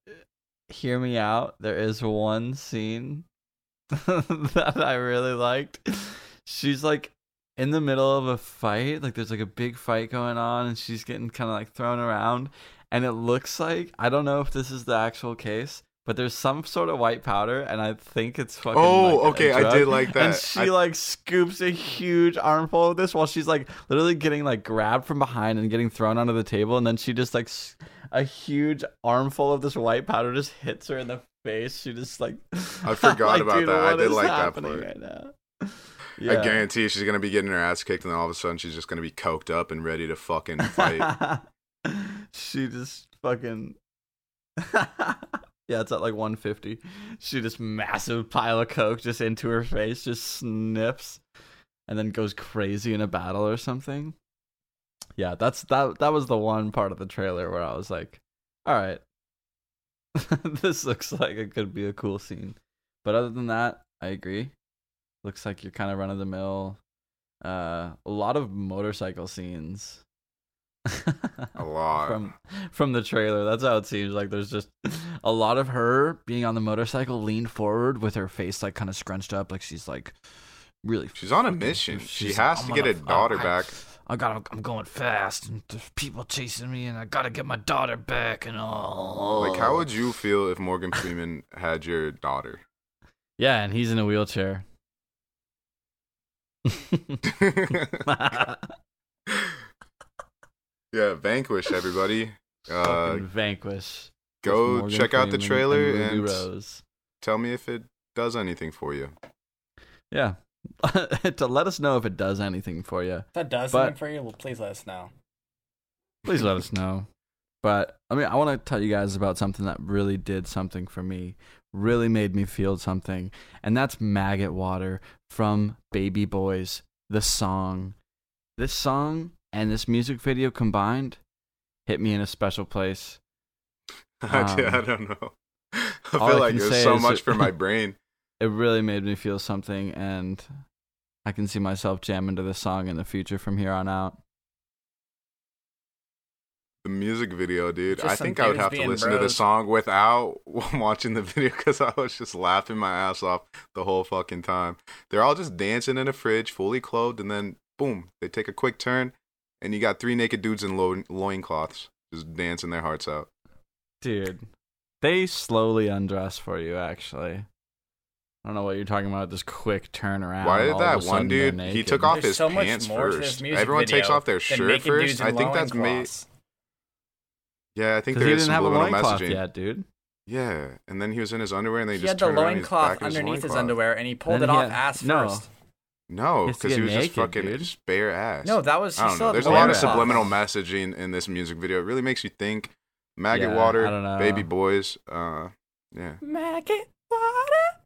hear me out. There is one scene that I really liked. She's like in the middle of a fight, like there's like a big fight going on, and she's getting kind of like thrown around, and it looks like I don't know if this is the actual case. But there's some sort of white powder, and I think it's fucking. Oh, like, a okay, I did like that. And she I- like scoops a huge armful of this while she's like literally getting like grabbed from behind and getting thrown onto the table, and then she just like a huge armful of this white powder just hits her in the face. She just like I forgot like, about that. I did like that part. right now. I guarantee she's gonna be getting her ass kicked, and then all of a sudden she's just gonna be coked up and ready to fucking fight. she just fucking yeah it's at like 150 she just massive pile of coke just into her face just snips and then goes crazy in a battle or something. Yeah, that's that that was the one part of the trailer where I was like, all right. this looks like it could be a cool scene. But other than that, I agree. Looks like you're kind of run of the mill. Uh a lot of motorcycle scenes. A lot. from from the trailer. That's how it seems like there's just a lot of her being on the motorcycle leaned forward with her face like kind of scrunched up like she's like really She's on a mission. She has I'm to get her daughter I- back. I gotta. I'm going fast, and there's people chasing me, and I gotta get my daughter back, and all. Like, how would you feel if Morgan Freeman had your daughter? Yeah, and he's in a wheelchair. yeah, Vanquish, everybody. Uh, Fucking Vanquish. go with Morgan check out the trailer Ruby and Rose. tell me if it does anything for you. Yeah, to let us know if it does anything for you. If that does But- something for you, well, please let us know. please let us know. But I mean, I want to tell you guys about something that really did something for me, really made me feel something, and that's Maggot Water from Baby Boys, the song. This song and this music video combined hit me in a special place. I Um, don't know. I all I feel like can there's so much it- for my brain. It really made me feel something, and I can see myself jamming to this song in the future from here on out. The music video, dude. Just I think I would have to being listen to the song without watching the video because I was just laughing my ass off the whole fucking time. They're all just dancing in a fridge, fully clothed, and then boom, they take a quick turn, and you got three naked dudes in lo- loincloths just dancing their hearts out. Dude, they slowly undress for you, actually. I don't know what you're talking about, this quick turnaround. Why did that one dude? He took off There's his so much pants more to first. this music Everyone takes off their shirt naked first. dudes in I think that's made. loincloths. Yeah, I think Because there he is didn't have a subliminal loincloth messaging. yet, dude. Yeah, and then he was in his underwear, and they He just had the turned around, and he's loincloth back in his underneath his underwear, and he pulled Then it he off had- ass no. first. No, He has to because he get was just fucking dude. just bare ass. No, that was. I don't know. There's a lot of subliminal on. messaging in this music video. It really makes you think. Maggot Yeah, water, I don't know. baby boys. Uh, yeah. Maggot water.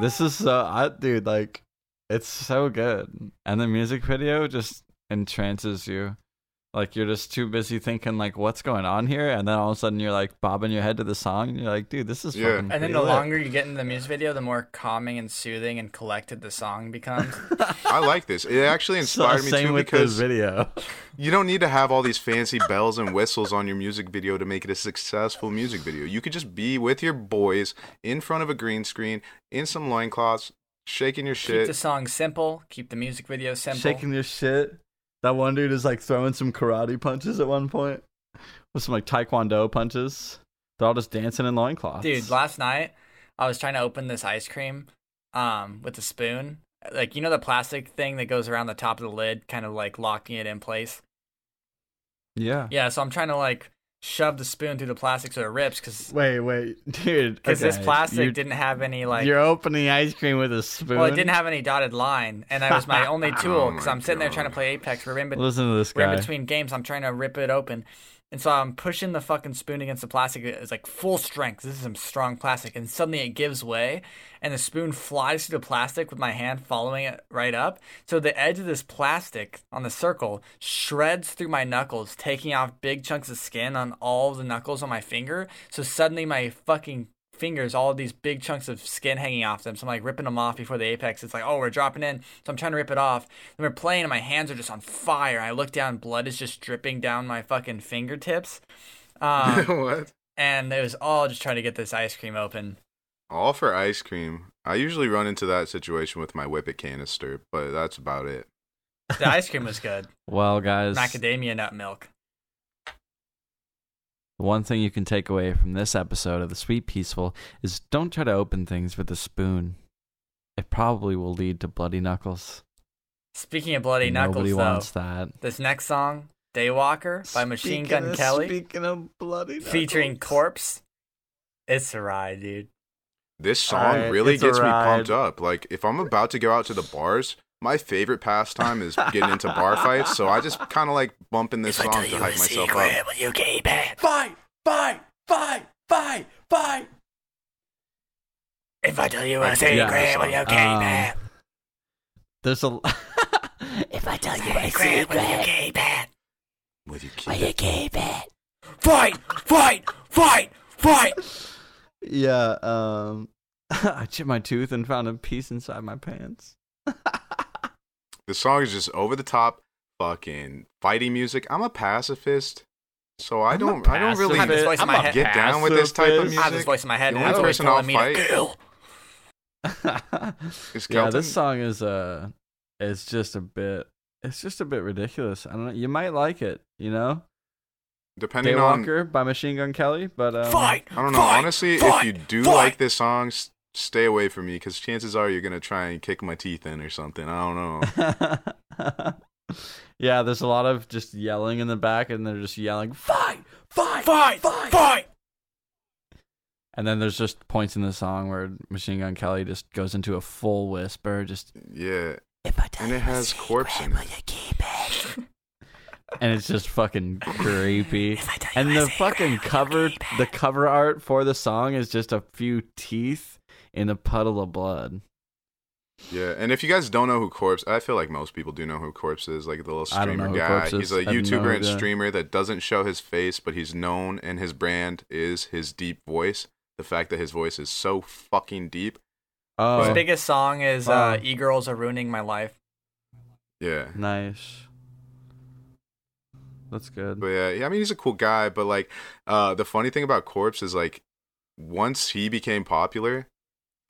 This is so, I, dude, like, it's so good. And the music video just entrances you. Like, you're just too busy thinking, like, what's going on here? And then all of a sudden you're, like, bobbing your head to the song. And you're like, dude, this is Yeah. fucking And then the lit. longer you get in the music video, the more calming and soothing and collected the song becomes. I like this. It actually So, inspired me same too with because this video. you don't need to have all these fancy bells and whistles on your music video to make it a successful music video. You could just be with your boys in front of a green screen in some loincloths, shaking your shit. keep the song simple. Keep the music video simple. Shaking your shit. That one dude is, like, throwing some karate punches at one point. With some, like, taekwondo punches. They're all just dancing in loincloths. Dude, last night I was trying to open this ice cream um with a spoon. Like you know the plastic thing that goes around the top of the lid, kind of like locking it in place. yeah. Yeah, so I'm trying to like shove the spoon through the plastic so it rips because Wait, wait, dude. because this plastic you're- didn't have any like You're opening ice cream with a spoon. well it didn't have any dotted line and that was my only oh tool Oh because my I'm sitting there trying to play Apex. We're in, bet- Listen to this guy. we're in between games. I'm trying to rip it open. And so I'm pushing the fucking spoon against the plastic. It's like full strength. This is some strong plastic. And suddenly it gives way, and the spoon flies through the plastic with my hand following it right up. So the edge of this plastic on the circle shreds through my knuckles, taking off big chunks of skin on all the knuckles on my finger. So suddenly my fucking fingers, all of these big chunks of skin hanging off them. So I'm like ripping them off before the apex. It's like, oh, we're dropping in. So I'm trying to rip it off. And we're playing, and my hands are just on fire. I look down, blood is just dripping down my fucking fingertips. Um, what? and it was all just trying to get this ice cream open. All for ice cream. I usually run into that situation with my whippet canister, but that's about it. The ice cream was good. well, guys, Macadamia nut milk. The one thing you can take away from this episode of The Sweet Peaceful is don't try to open things with a spoon. It probably will lead to bloody knuckles. Speaking of bloody Nobody knuckles, wants though, that. this next song, Daywalker by Machine Speaking Gun of- Kelly, Speaking of bloody featuring. Corpse. It's a ride, dude. This song Alright, really gets me pumped up. Like if I'm about to go out to the bars, my favorite pastime is getting into bar fights. So I just kind of like bumping this song to hype myself up. will you keep it? Fight! Fight! Fight! Fight! Fight! If I tell you a a secret, secret, will will you you keep keep Um, it? there's a. if I tell you my secret, Will you keep it? will you it? keep it? Fight! Fight! Fight! Fight! Yeah. Um, I chipped my tooth and found a piece inside my pants. The song is just over the top, fucking fighting music. I'm a pacifist, so I I'm a don't. I don't really I have this voice in I'm my a head. get down with this type of music. I have this voice in my head, The and only it's always person I'll telling me to fight- kill. Is yeah, this song is uh, it's just a bit. It's just a bit ridiculous. I don't know. You might like it, you know. Depending on, Daywalker by Machine Gun Kelly, but um, Fight! I don't know. Fight! Honestly, Fight! if you do Fight! like this song, s- stay away from me because chances are you're gonna try and kick my teeth in or something. I don't know. yeah, there's a lot of just yelling in the back, and they're just yelling, "Fight! Fight! Fight! Fight!" Fight! And then there's just points in the song where Machine Gun Kelly just goes into a full whisper, just Yeah, if I and it has corpse in it. you keep it? and it's just fucking creepy. If I tell you And the fucking cover, the cover art for the song is just a few teeth in a puddle of blood. Yeah, and if you guys don't know who Corpse, I feel like most people do know who Corpse is, like the little I don't know streamer guy. He's is. a I have no YouTuber and streamer that doesn't show his face, but he's known and his brand is his deep voice. The fact that his voice is so fucking deep. Oh, His biggest song is Wow. uh, "E Girls Are Ruining My Life." Yeah. nice. That's good. But yeah, yeah, I mean he's a cool guy, but like uh the funny thing about Corpse is like once he became popular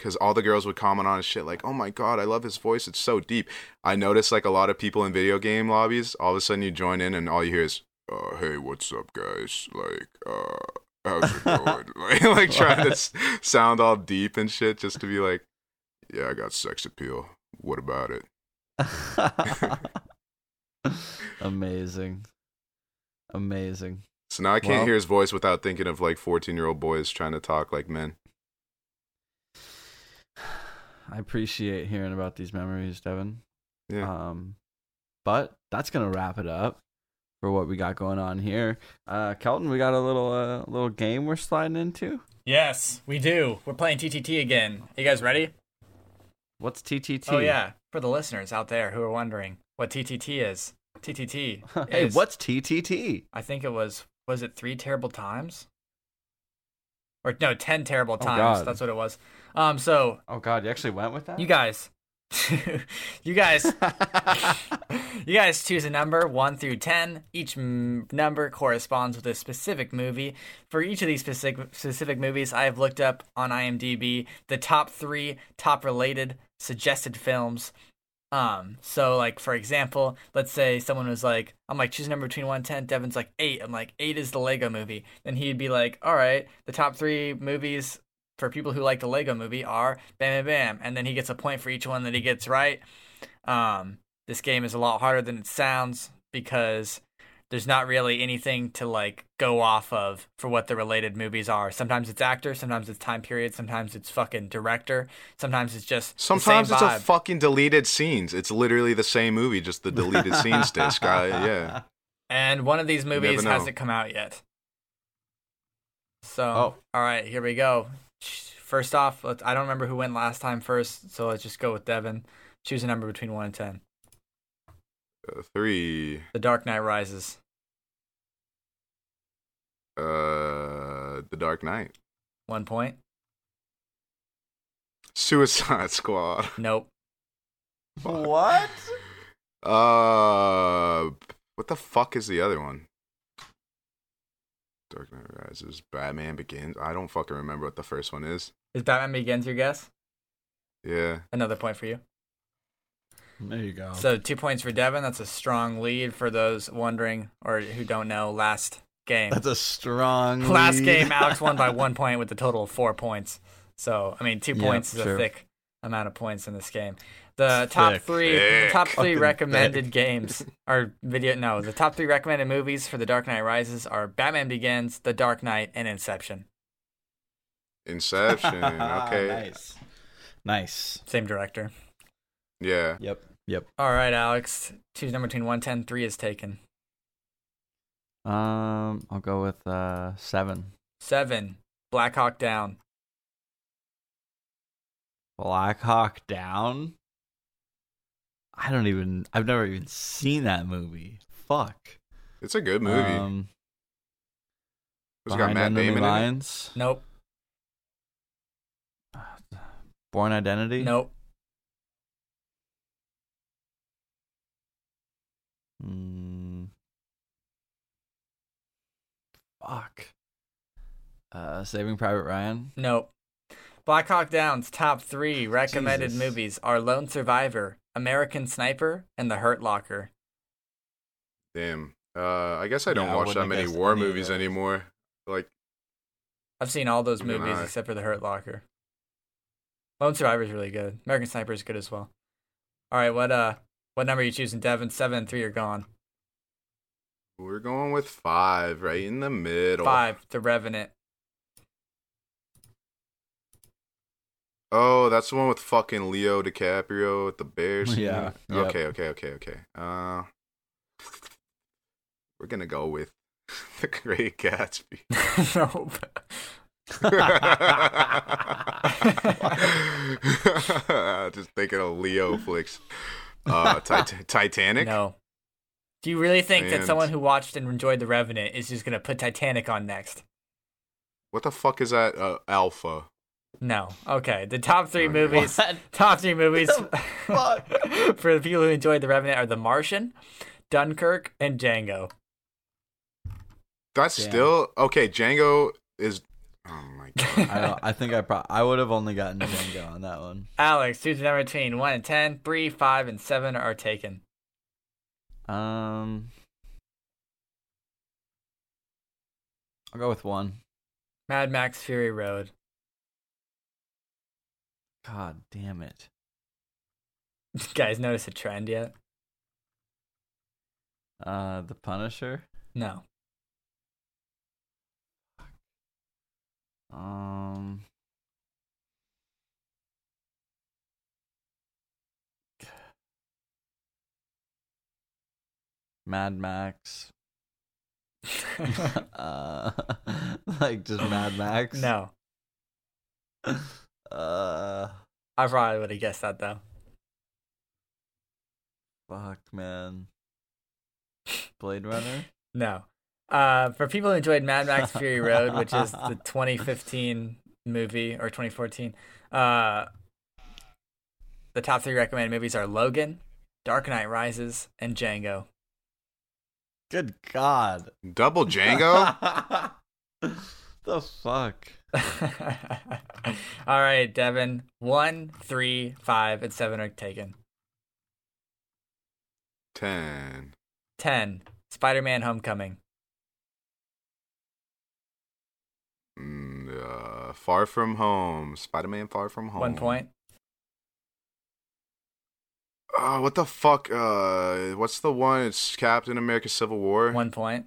cuz all the girls would comment on his shit like, "Oh my god, I love his voice. It's so deep." I noticed like a lot of people in video game lobbies, all of a sudden you join in and all you hear is, uh, "Hey, what's up, guys?" Like, uh how's it going? like, like trying to s- sound all deep and shit just to be like, "Yeah, I got sex appeal. What about it?" Amazing. Amazing. So now I can't Well- hear his voice without thinking of like 14-year-old boys trying to talk like men. I appreciate hearing about these memories, Devin. Yeah. Um, but that's gonna wrap it up for what we got going on here. Uh, Kelton, we got a little uh, little game we're sliding into. Yes, we do. We're playing TTT again. You guys ready? What's TTT? Oh yeah, for the listeners out there who are wondering what TTT is. TTT. hey, is- what's TTT? I think it was was it three terrible times? Or no, ten terrible Oh, times. God. That's what it was. Um, so Oh God, you actually went with that? you guys, you guys, you guys choose a number one through ten. Each m- number corresponds with a specific movie. For each of these specific specific movies, I have looked up on IMDb the top three top related suggested films. Um, so like for example, let's say someone was like, I'm like choose a number between one and ten. Devin's like eight. I'm like eight is the Lego Movie. Then he'd be like, all right, the top three movies for people who like the Lego Movie are bam bam bam, and then he gets a point for each one that he gets right. Um, this game is a lot harder than it sounds because there's not really anything to like go off of for what the related movies are. Sometimes it's actor, sometimes it's time period, sometimes it's fucking director, sometimes it's just Sometimes it's vibe. a fucking deleted scenes. It's literally the same movie, just the deleted scenes disc. I, yeah. And one of these movies hasn't come out yet. So, Oh. all right, here we go. First off, let's, I don't remember who went last time first, so let's just go with Devin. Choose a number between 1 and 10. Uh, three. The Dark Knight Rises. Uh, The Dark Knight. One point. Suicide Squad. Nope. what? Uh, what the fuck is the other one? Dark Knight Rises, Batman Begins. I don't fucking remember what the first one is. Is Batman Begins your guess? Yeah. Another point for you. There you go. So, two points for Devin. That's a strong lead for those wondering or who don't know. Last game. That's a strong. Last lead. game, Alex won by one point with a total of four points. So, I mean, two Yeah, points is sure. a thick amount of points in this game. The top Thick. three, Thick. top three Fucking recommended thick. games are video. No, the top three recommended movies for The Dark Knight Rises are Batman Begins, The Dark Knight, and Inception. Inception. Okay. nice. Nice. Same director. Yeah. Yep. Yep. All right, Alex. Choose number between one, ten, three is taken. Um, I'll go with uh seven. Seven. Black Hawk Down. Black Hawk Down. I don't even. I've never even seen that movie. Fuck. It's a good movie. Um, it's got Behind Matt Enemy Damon in it. Nope. Bourne Identity. Nope. Mm. Fuck. Uh, Saving Private Ryan. Nope. Black Hawk Down's top three recommended Jesus. movies are Lone Survivor, American Sniper, and The Hurt Locker. Damn. Uh, I guess I don't Yeah, watch wouldn't that many war any movies those. anymore. Like, I've seen all those movies I. except for The Hurt Locker. Lone Survivor is really good. American Sniper is good as well. All right, what uh, what number are you choosing, Devin? Seven and three are gone. we're going with five, right in the middle. Five, The Revenant. Oh, that's the one with fucking Leo DiCaprio with the Bears. Yeah, yep. Okay, okay, okay, okay. Uh, we're gonna go with the Great Gatsby. nope. Just thinking of Leo flicks. Uh, Tit- Titanic. No. Do you really think that someone who watched and enjoyed The Revenant is just gonna put Titanic on next? What the fuck is that? Uh, Alpha. No. Okay. The top three Okay. movies. What? Top three movies fuck? for the people who enjoyed The Revenant are The Martian, Dunkirk, and Django. That's Damn. still okay. Django is. Oh my god. I don't, I think I pro- I would have only gotten Django on that one. Alex, choose a number between 1 and 10. 3, 5, and 7 are taken. Um, I'll go with one. Mad Max Fury Road. God damn it! You guys notice a trend yet? Uh, The Punisher. No. Um, Mad Max. uh, like just Mad Max. no. Uh, I probably would have guessed that though. fuck, man. Blade Runner. No. Uh, for people who enjoyed Mad Max Fury Road, which is the 2015 movie or 2014, uh, the top three recommended movies are Logan, Dark Knight Rises, and Django. Good God. Double Django. the fuck. All right, Devin. One, three, five, and seven are taken. Ten. Ten. Spider-Man: Homecoming. Mm, uh, Far From Home. Spider-Man: Far From Home. One point. Uh, what the fuck? Uh, what's the one? It's Captain America: Civil War. One point.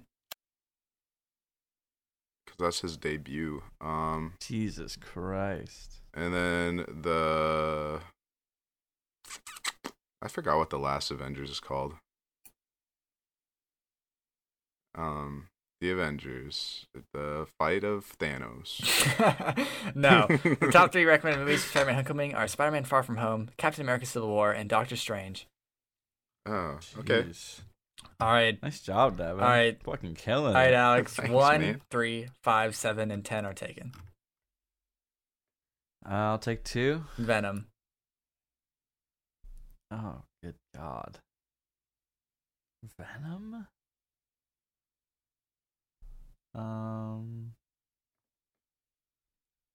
Because that's his debut. Um, Jesus Christ. and then the. I forgot what the last Avengers is called. Um, the Avengers, the fight of Thanos. no. The top three recommended movies for Spider-Man: Homecoming are Spider-Man: Far From Home, Captain America: Civil War, and Doctor Strange. Oh, okay. Jeez. All right. Nice job, Devin. All right. Fucking killing All right. Alex. Thanks, One, man. three, five, seven, and ten are taken. I'll take two. Venom. Oh, good God. Venom? Um.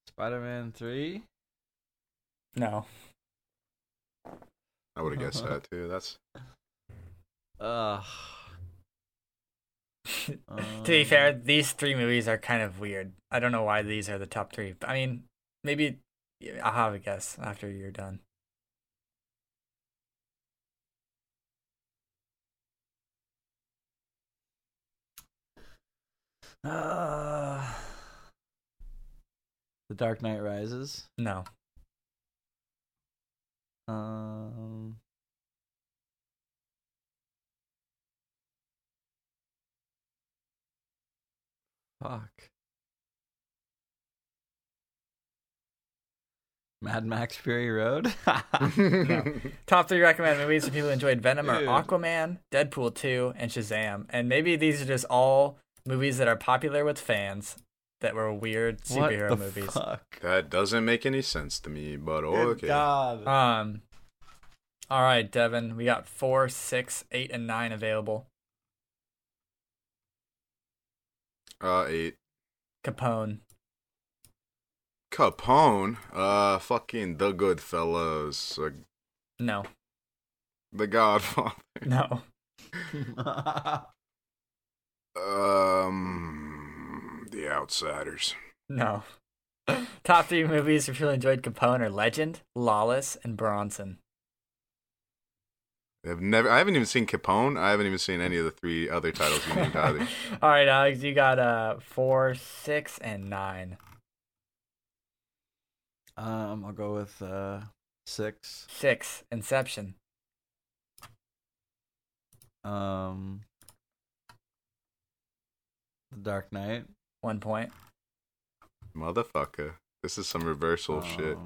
Spider Man 3? No. I would have guessed that too. That's Ugh. to be fair, these three movies are kind of weird. I don't know why these are the top three. I mean, maybe I'll have a guess after you're done. Uh, the Dark Knight Rises. No. Um. Fuck. Mad Max Fury Road. Top three recommended movies for people who enjoyed Venom are Aquaman, Deadpool 2, and Shazam. And maybe these are just all movies that are popular with fans that were weird what superhero the movies. fuck? that doesn't make any sense to me, but Good okay. God. Um, all right, Devin, we got four, six, eight, and nine available. Uh, eight. Capone. Capone. Uh, fucking The Goodfellas. Uh, No, the Godfather. no. Um, The Outsiders. No. Top three movies if you enjoyed Capone are Legend, Lawless, and Bronson. I've never. I haven't even seen Capone. I haven't even seen any of the three other titles you named either. All right, Alex, you got uh four, six, and nine. um, I'll go with uh six. Six, Inception. Um, The Dark Knight. One point. Motherfucker. This is some reversal shit.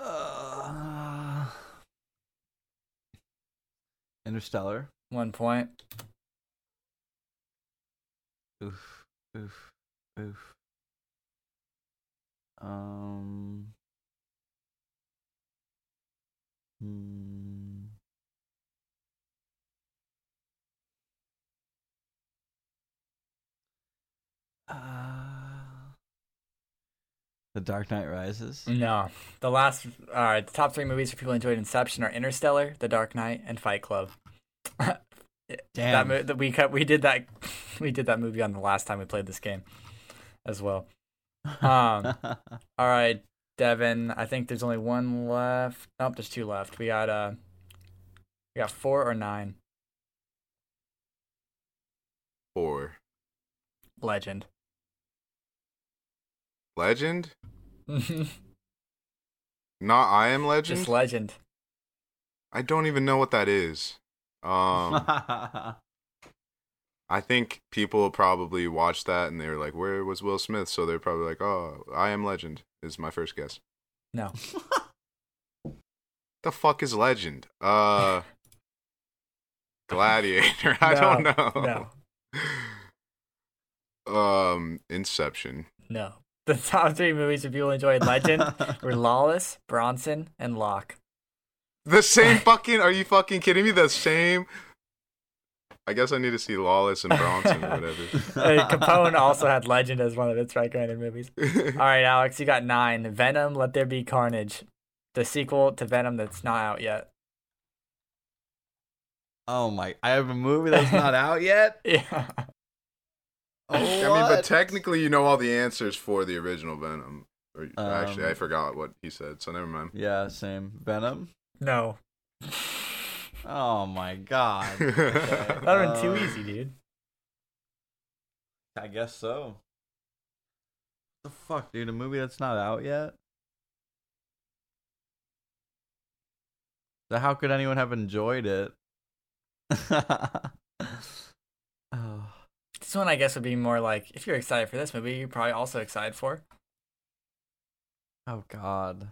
Uh, Interstellar. One point. Oof, oof, oof. Um. Hmm. Uh, the Dark Knight Rises. No. The last, all right, the top three movies for people enjoyed Inception are Interstellar, The Dark Knight, and Fight Club. that Damn. mo- that we cut, we did that, we did that movie on the last time we played this game, as well. Um, all right, Devin. I think there's only one left. Nope, there's two left. We got uh, we got four or nine. Four. Legend. Legend? Not I Am Legend? Just legend. I don't even know what that is. Um, I think people probably watched that and they were like, "Where was Will Smith?" So they're probably like, "Oh, I Am Legend" is my first guess. No. The fuck is Legend? Uh, Gladiator. I don't know. No. Um, Inception. No. The top three movies for people who enjoyed Legend were Lawless, Bronson, and Locke. The same fucking. Are you fucking kidding me? The same. I guess I need to see Lawless and Bronson or whatever. Capone also had Legend as one of its recommended movies. All right, Alex, you got nine. Venom, Let There Be Carnage. The sequel to Venom that's not out yet. oh my! I have a movie that's not out yet. Yeah. Oh, I mean, but technically, you know all the answers for the original Venom. Or, actually, I Um, forgot what he said, so never mind. yeah, same. Venom. No. Oh my god. That would have been too easy, dude. I guess so. The fuck, dude? A movie that's not out yet? So how could anyone have enjoyed it? oh. This one, I guess, would be more like if you're excited for this movie, you're probably also excited for. oh god.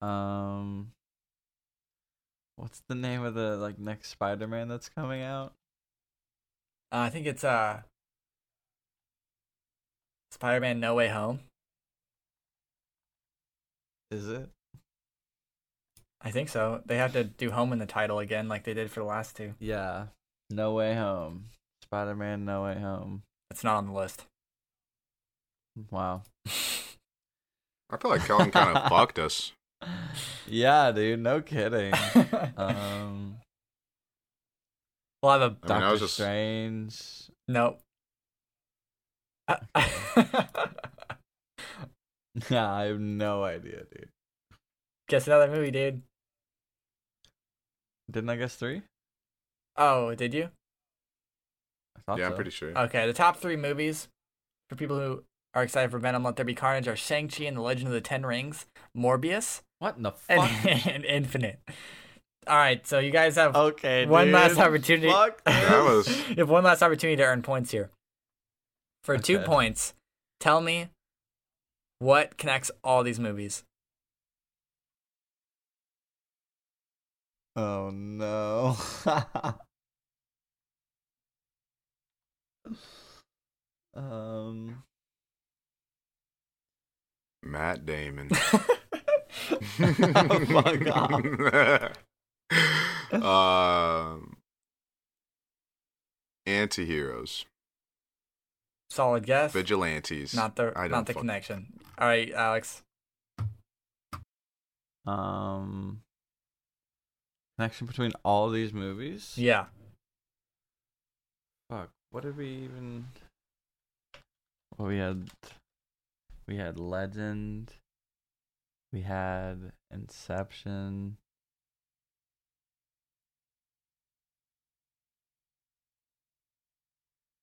Um What's the name of the like next Spider-Man that's coming out? Uh, I think it's uh, Spider-Man: No Way Home. Is it? I think so. They have to do home in the title again, like they did for the last two. Yeah. No Way Home. Spider-Man No Way Home. It's not on the list. Wow. I feel like Kelton kind of fucked us. Yeah, dude, no kidding. Um we'll have a I mean, I Doctor was just- Strange. nope. Yeah, I have no idea, dude. Guess another movie, dude. Didn't I guess three? Oh, did you? I thought Yeah, I'm pretty sure. Okay, the top three movies for people who are excited for Venom: Let There Be Carnage are Shang-Chi and the Legend of the Ten Rings, Morbius, What in the and, fuck? and Infinite. All right, so you guys have okay, one dude. last opportunity. Fuck That was- you have one last opportunity to earn points here. For two points, tell me what connects all these movies. Oh no. um. Matt Damon. Fuck um, anti-heroes, Solid guess. vigilantes. Not the I don't not the fuck- connection. All right, Alex. Um. Connection between all these movies. Yeah. Fuck. What did we even? Well, we had. We had Legend. We had Inception.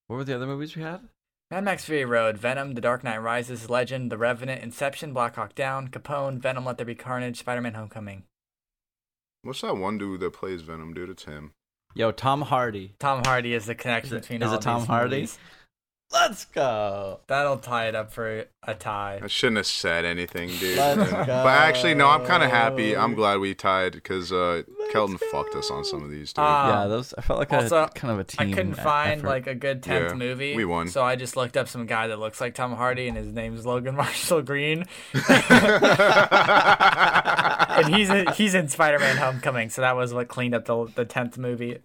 What were the other movies we had? Mad Max Fury Road, Venom, The Dark Knight Rises, Legend, The Revenant, Inception, Black Hawk Down, Capone, Venom, Let There Be Carnage, Spider-Man: Homecoming. What's that one dude that plays Venom, dude? It's him. Yo, Tom Hardy. Tom Hardy is the connection Is it- between is all it Tom these Hardy? movies. Let's go. That'll tie it up for a tie. I shouldn't have said anything, dude. Let's but actually, no, I'm kind of happy. I'm glad we tied because uh, Kelton fucked us on some of these, dude. Uh, yeah, those. I felt like also, a kind of a team. I couldn't find effort. like a good tenth Yeah, movie. we won. So I just looked up some guy that looks like Tom Hardy, and his name's Logan Marshall Green, and he's in, he's in Spider-Man: Homecoming. So that was what cleaned up the the tenth movie.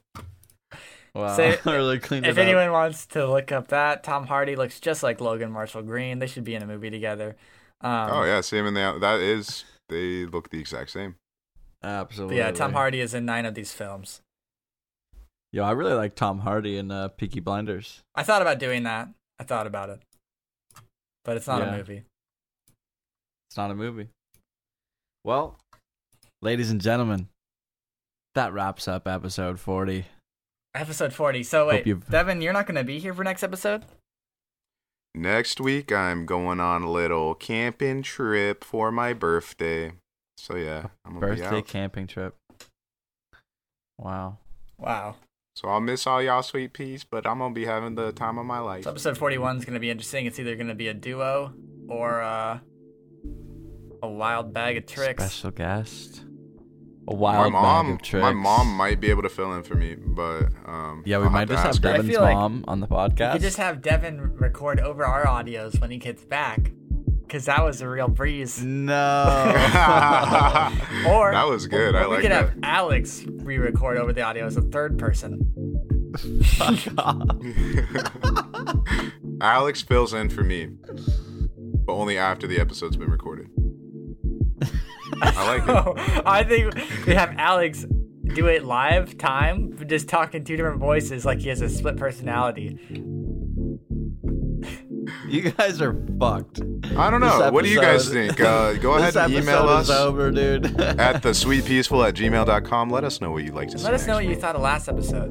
Wow, Say- really cleaned If it up. anyone wants to look up that, Tom Hardy looks just like Logan Marshall Green. They should be in a movie together. Um, oh yeah, same in the that is they look the exact same. but Absolutely. yeah, Tom Hardy is in nine of these films. Yo, I really like Tom Hardy in uh, Peaky Blinders. I thought about doing that. I thought about it, but it's not Yeah. a movie. It's not a movie. Well, ladies and gentlemen, that wraps up episode 40. Episode forty. So wait, you've- Devin, you're not going to be here for next episode. Next week, I'm going on a little camping trip for my birthday. So yeah, I'm gonna be Birthday out. camping trip. Wow. Wow. So I'll miss all y'all sweet peas, but I'm gonna be having the time of my life. So episode 41 is going to be interesting. It's either going to be a duo or uh, a wild bag of tricks. Special guest. A my mom, bag of tricks. my mom might be able to fill in for me, but um, Yeah, we I'll might to just have ask her. I Devin's feel like mom on the You podcast. could just have Devin record over our audios when he gets back, because that was a real breeze. no. Or that was good. I we like could that. have Alex re-record over the audio as a third person. Fuck off. Alex fills in for me, but only after the episode's been recorded. I like it. I think we have Alex do it live time, but just talking two different voices like he has a split personality. You guys are fucked. I don't This know. What do you guys think? Uh, go ahead and email us is over, dude. at the sweetpeaceful at gmail.com. Let us know what you'd like to see. Let us know what next you thought of last episode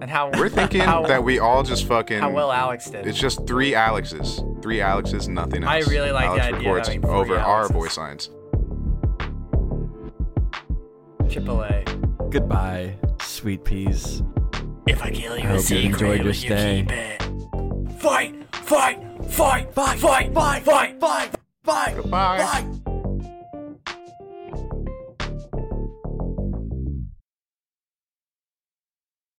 and how We're thinking how, that we all just fucking. how well Alex did. It's just three Alexes. Three Alexes, nothing else. I really like the Alex idea of records having three over our voice lines. A. Goodbye, sweet peas. If I kill you I a hope you enjoyed your stay. you keep it? Fight! Fight! Fight! Fight! Fight! Fight! Fight! Fight! Goodbye. Fight!